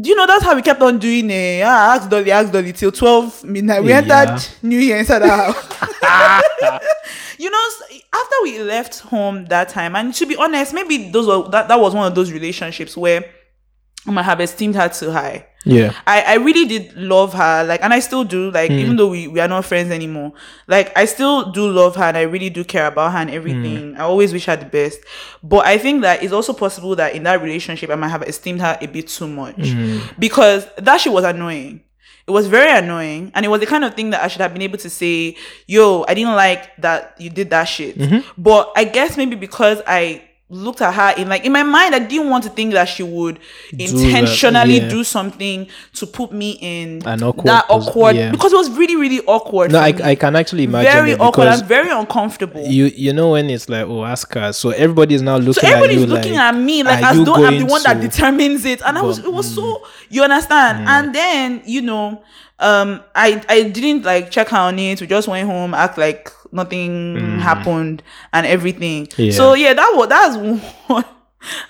Do you know that's how we kept on doing it? Ah, ask Dolly, ask Dolly till 12 midnight. We
Yeah.
entered New Year inside the house. you know, after we left home that time, and to be honest, maybe those were that, that was one of those relationships where I might have esteemed her too high.
Yeah.
I, I really did love her, like, and I still do, like, hmm. even though we, we are not friends anymore, like, I still do love her and I really do care about her and everything. Hmm. I always wish her the best. But I think that it's also possible that in that relationship, I might have esteemed her a bit too much hmm. because that shit was annoying. It was very annoying, and it was the kind of thing that I should have been able to say, "Yo, I didn't like that you did that shit." Mm-hmm. But I guess maybe because I looked at her in like in my mind, I didn't want to think that she would
that,
intentionally
yeah.
do something to put me in
An awkward
that awkward
yeah.
because it was really really awkward.
No, I,
me.
I can actually imagine
very awkward and very uncomfortable.
you you know when it's like oh ask her, so everybody's now looking
so
at
everybody's
you
looking
like,
at me like as though I'm the one that determines it, and I was it was mm. so you understand. Mm. And then you know, um, I I didn't like check her on it. We just went home, act like nothing happened and everything.
Mm. Yeah.
So yeah, that was that's one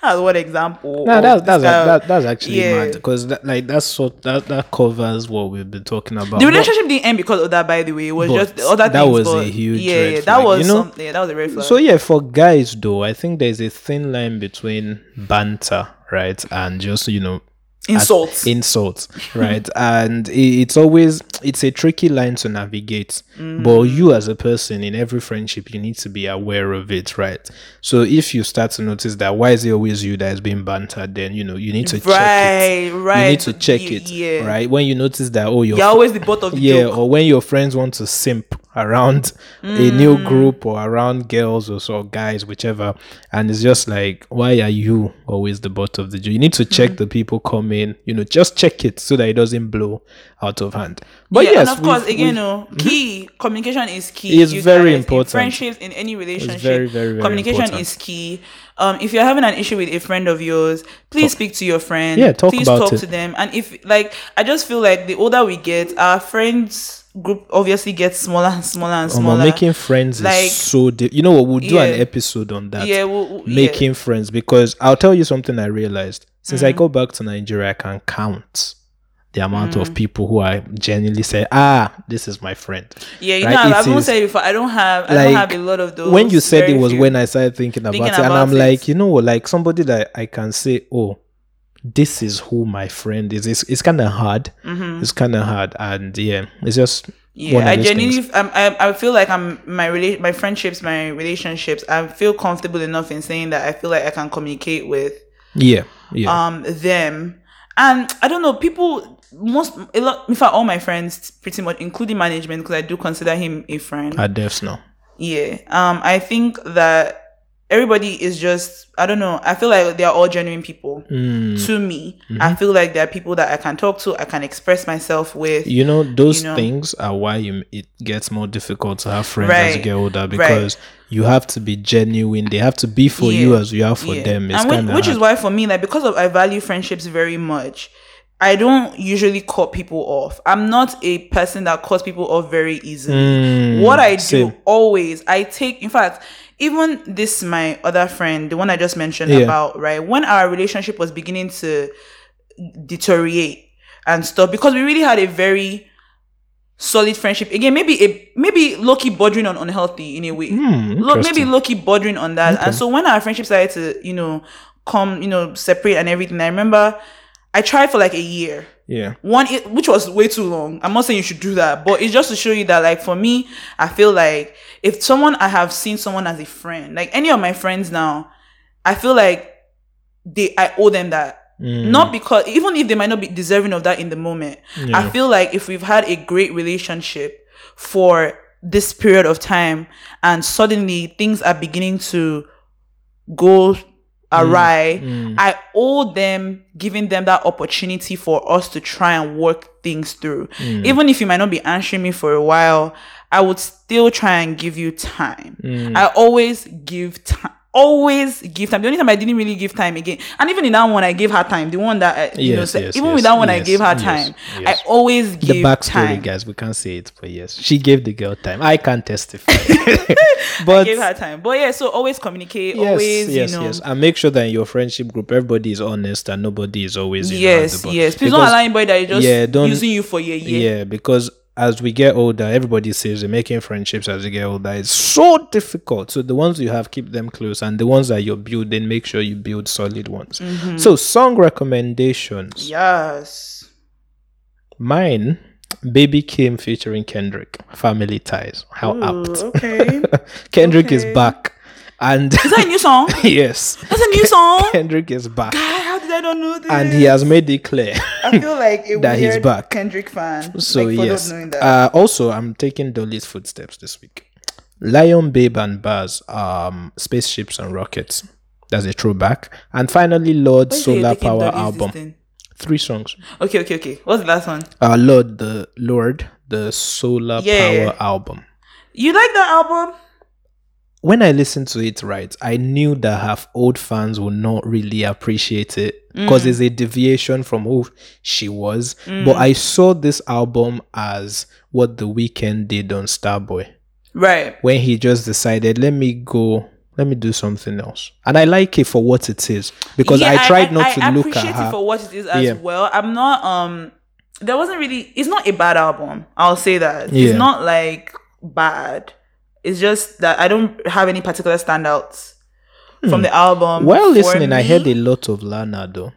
that's one example.
No, that's that's
of-
that, that's actually
yeah.
mad because that, like that's so that that covers what we've been talking about.
The
But-
relationship didn't end because of that, by the way. It was just the other
that
things.
was a huge
yeah, yeah, that was
you know?
something. Yeah, that was a red flag.
So yeah, for guys though, I think there's a thin line between banter, right, and just you know
Insults.
insults, right, and it's always it's a tricky line to navigate.
Mm.
But you as a person in every friendship, you need to be aware of it, right? So if you start to notice that why is it always you that is being bantered, then you know you need to check it.
right, right.
You need to check it,
Yeah.
right? When you notice that oh your
You're always the butt of the
yeah
joke.
or when your friends want to simp around a
Mm.
new group or around girls or so guys whichever and it's just like why are you always the butt of the joke you need to
Mm.
check the people come in you know just check it so that it doesn't blow out of hand but
yeah,
yes
and of course, again,
we've-
no, key communication is key.
It's
you
very
guys,
important.
In friendships in any relationship.
very, very, very
communication
important.
is key. Um, if you're having an issue with a friend of yours, please speak to your friend.
Yeah, talk
please
about
talk
it.
to them. And if like, I just feel like the older we get, our friends group obviously gets smaller and smaller and
um,
smaller.
making friends
Like-
is so di- you know what we'll do an episode on that
yeah, well, well, yeah.
making friends because I'll tell you something I realized since
Mm-hmm.
I go back to Nigeria, I can count the amount
Mm.
of people who I genuinely say, ah, this is my friend.
Yeah, you
Right,
know, I've,
been
I've even
is-
said it before. I don't have, I
like,
don't have a lot of those.
when you said it was
few.
when I started thinking about
Thinking
it, and I'm
it.
like, you know, what, like somebody that I can say, oh, this is who my friend is. It's, it's kind of hard. It's kind of hard, and yeah, it's just
Mm-hmm. Yeah, I genuinely, I, I feel like I'm my rela- my friendships, my relationships. I feel comfortable enough in saying that I feel like I can communicate with
yeah, yeah,
um them, and I don't know people. Most a lot, in fact, all my friends, pretty much, including management, because I do consider him a friend.
I devs know.
yeah, um, I think that everybody is just I don't know. I feel like they are all genuine people
Mm.
to me.
Mm-hmm.
I feel like there are people that I can talk to, I can express myself with.
You know, those
You know?
things are why you, it gets more difficult to have friends as you get older because you have to be genuine. They have to be for you as you are for
Yeah.
them. It's
and which, which is why for me, like because of I value friendships very much, I don't usually cut people off. I'm not a person that cuts people off very easily. what I do
Mm, same.
always, I take. In fact, even this my other friend, the one I just mentioned
Yeah.
about, right? When our relationship was beginning to deteriorate and stuff, because we really had a very solid friendship. Again, maybe a maybe low-key bordering on unhealthy in a way.
Hmm,
Look, maybe low-key bordering on that. And so when our friendship started to, you know, come, you know, separate and everything, I remember I tried for like a year.
Yeah.
One, it, which was way too long. I'm not saying you should do that, but it's just to show you that, like, for me, I feel like if someone I have seen someone as a friend, like any of my friends now, I feel like they I owe them that.
Mm.
Not because even if they might not be deserving of that in the moment, I feel like if we've had a great relationship for this period of time and suddenly things are beginning to go awry,
Mm.
I owe them giving them that opportunity for us to try and work things through.
Mm.
Even if you might not be answering me for a while, I would still try and give you time.
Mm.
I always give time. Always give time. The only time I didn't really give time again, and even in that one, I gave her time. The one that I, you know,
Yes,
said-
yes,
even
yes,
with that one, I gave her time. I always give
the backstory,
time.
guys, we can't say it, but yes, she gave the girl time. I can't testify, but I
gave her time. But yeah, so always communicate.
yes,
always,
yes,
you know.
yes, and make sure that in your friendship group, everybody is honest and nobody is always you know,
Yes,
bottom.
yes. Please don't allow anybody that is just
Yeah, don't-
using you for your year.
Yeah, because as we get older, everybody says they're making friendships as you get older. It's so difficult. So the ones you have, keep them close, and the ones that you're building, make sure you build solid ones.
Mm-hmm.
So song recommendations.
Yes.
Mine, Baby Keem featuring Kendrick, Family Ties. How
Ooh,
apt.
okay.
Kendrick is back. And
Is that a new song?
yes,
That's a new song.
Kendrick is back.
God, how did I not know this?
And he has made it clear.
I feel like a
that he's back.
Kendrick fan.
So
like,
yes.
that.
Uh, also, I'm taking Dolly's footsteps this week. Lion Babe and Buzz, um, spaceships and rockets. That's a throwback. And finally, Lorde
Why you say you're
Solar Power album. Three songs.
Okay, okay, okay. What's the last one?
Uh, Lorde the Lorde, the Solar
Yeah.
Power album.
You like that album?
When I listened to it right, I knew that her old fans would not really appreciate it because it's a deviation from who she was. But I saw this album as what the Weeknd did on Starboy.
Right.
when he just decided, let me go, let me do something else. And I like it for what it is because
Yeah,
I tried not
I
to look
appreciate
at her.
it for what it is as
Yeah.
well. I'm not um there wasn't really it's not a bad album. I'll say that.
Yeah.
It's not like bad. It's just that I don't have any particular standouts from the album.
Hmm. While listening, I heard a lot of Lana though.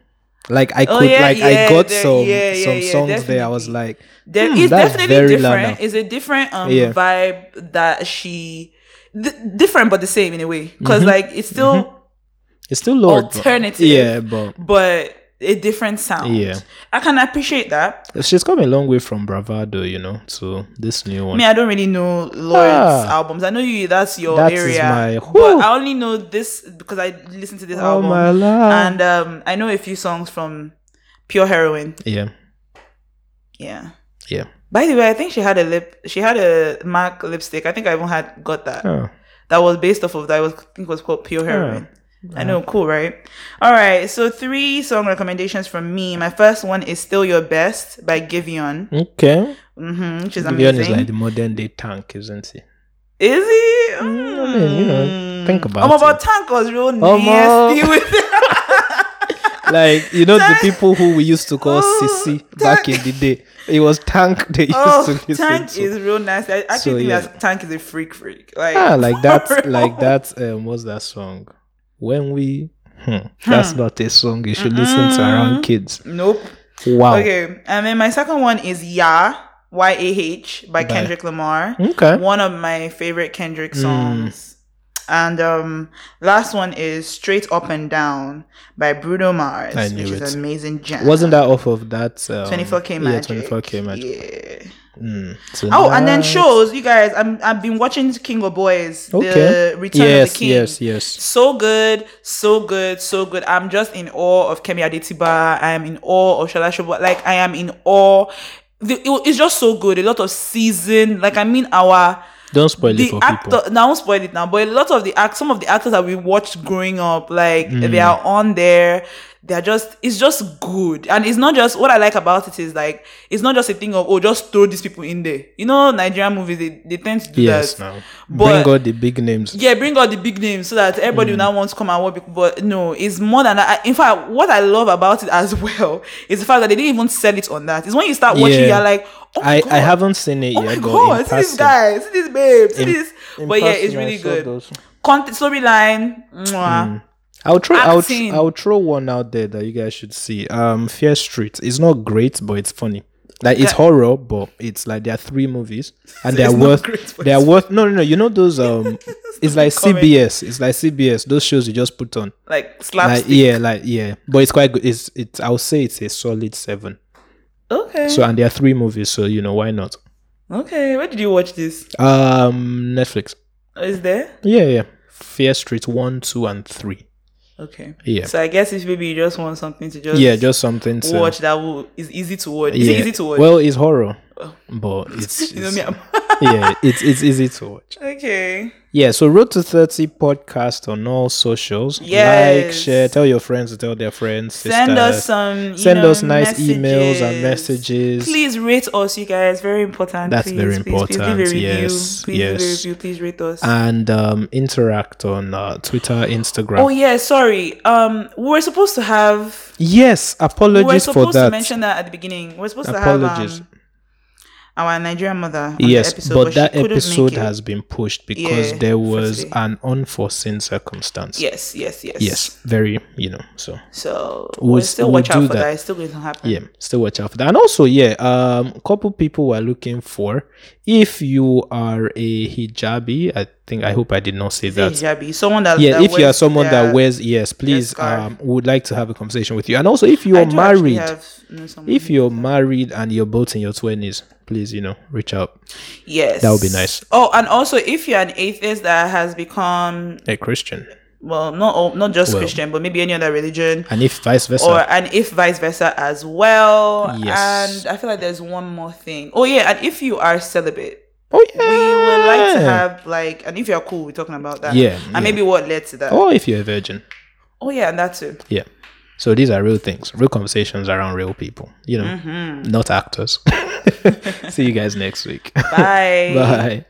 Like I
Oh,
could,
yeah,
like I got
there-
some
yeah, yeah,
some
yeah,
songs there. I was like,
There
Hmm,
is
that's
definitely
very
different.
Lana.
It's a different um
Yeah.
vibe that she d- different but the same in a way because
Mm-hmm.
like it's still
it's still Lorde. but-
Alternative.
Yeah, but
but a different sound.
Yeah.
I can appreciate that.
she's come a long way from Bravado, you know, to this new
I
one.
mean, I don't really know Lawrence
Ah.
albums. I know you. That's your
That
area.
my-
but I only know this because I listened to this
Oh
album,
my lord!
and um, I know a few songs from Pure Heroine.
yeah,
Yeah.
yeah.
By the way, I think she had a lip. She had a MAC lipstick. I think I even had got that.
Oh.
That was based off of that. I Was I think it was called Pure I know, cool, right? All right. So three song recommendations from me. My first one is "Still Your Best" by Giveon,
Okay.
mm-hmm, which is
Giveon
amazing.
is like the modern day tank, isn't he?
Is he?
I mean, you know, think about
I'm about
it.
Tank was real
Omo.
nasty with it.
like you know the people who we used to call
Oh,
Sissy back in the day. It was Tank they used
oh,
to listen
Tank
to.
is real nasty. I actually
So,
think
yeah.
that Tank is a freak freak. Like,
ah, like that, like that. Um, what's that song? When we, hmm, that's not a song you should listen to around kids.
Nope.
Wow.
Okay, and then my second one is "Ya" Y A H by Kendrick Lamar.
Okay.
One of my favorite Kendrick
Mm.
And um last one is Straight Up and Down by Bruno Mars,
I knew
which is an amazing jam.
Wasn't that off of that? Um,
24K
Yeah,
Magic?
24K Magic.
Yeah.
Mm.
Oh, and then shows, you guys. I'm I've been watching King of Boys,
Okay.
the Return
yes,
of the King.
yes, yes.
So good, so good, so good. I'm just in awe of Kemi Adetiba. I am in awe of Sola Sobowale. Like I am in awe. The, it- it's just so good. A lot of season. Like I mean, our
Don't spoil it for
actor.
people.
Now I won't spoil it now, but a lot of the act, some of the actors that we watched growing up, like
Mm.
they are on there. They're just. It's just good, and it's not just what I like about it is like it's not just a thing of oh just throw these people in there. You know, Nigerian movies they, they tend to do
Yes,
that.
now
But-
bring out the big names.
Yeah, bring out the big names so that everybody
Mm.
will now want to come and work. But no, it's more than that. In fact, what I love about it as well is the fact that they didn't even sell it on that. It's when you start watching,
Yeah.
you're like, oh
I,
God.
I haven't seen it
Oh
yet,
my god, see this guy, see this babe, see
In-
this.
in
But yeah, it's really good.
those.
Content storyline, mwah.
I'll throw I'll,
Acting.
I'll throw one out there that you guys should see. Um Fear Street. It's not great, but it's funny. Like it's
Yeah.
horror, but it's like there are three movies and they're worth
great,
they're worth no no no you know those um it's like
comment.
CBS. It's like CBS, those shows you just put on.
Like
Like yeah, like yeah. But it's quite good. It's it's I'll say it's a solid seven.
Okay.
So and there are three movies, so you know why not?
okay. Where did you watch this?
Um Netflix.
Is there?
Yeah, yeah. Fear Street one, two, and three.
Okay.
Yeah.
So I guess if maybe you just want something to just
Yeah, just something to
watch that will is easy to watch. Is
yeah.
it easy to watch?
Well, it's horror, but it's, it's yeah, it's it's easy to watch.
okay.
Yeah, so Road to Thirty podcast on all socials.
Yes.
Like, share, tell your friends to tell their friends.
Send us some. you
send
know,
us nice emails and messages.
Please rate us, you guys. Very important.
That's
please,
very
please, Please,
important,
review.
yes,
Please
yes.
review. Please rate us.
and um, interact on uh, Twitter, Instagram.
oh yeah, sorry. Um, we were supposed to have.
yes,
We were
apologies for
supposed
that.
to mention that at the beginning. We're supposed
Apologies.
to have um, our Nigerian mother.
Yes,
episode,
but
she
that episode has been pushed because
Yeah,
there was
today.
an unforeseen circumstance.
Yes, yes, yes.
Yes, very, you know, so
So
We'll
we'll, still
we'll
watch out for
that.
that. It's still going to happen.
yeah, still watch out for that. And also, yeah, um, couple people were looking for if you are a hijabi. I think I hope I did not say that.
Hijabi. Someone that
Yeah,
that
if you are someone
their-
that wears yes, please um would like to have a conversation with you. And also if you are married,
have,
if you're married and you're both in your twenties, please, you know, reach out.
yes,
that would be nice.
Oh, and also if you're an atheist that has become
A Christian.
well, not all, not just
Well.
Christian, but maybe any other religion,
And if vice versa.
or and if vice versa as well.
Yes.
And I feel like there's one more thing. Oh yeah, and if you are celibate.
Oh yeah.
We would like to have like, and if you're cool, we're talking about that.
Yeah,
and
yeah.
maybe what led to that.
or if you're a virgin.
Oh yeah, and that too.
Yeah. So these are real things, real conversations around real people, you know,
Mm-hmm.
not actors. See you guys next week.
Bye.
Bye.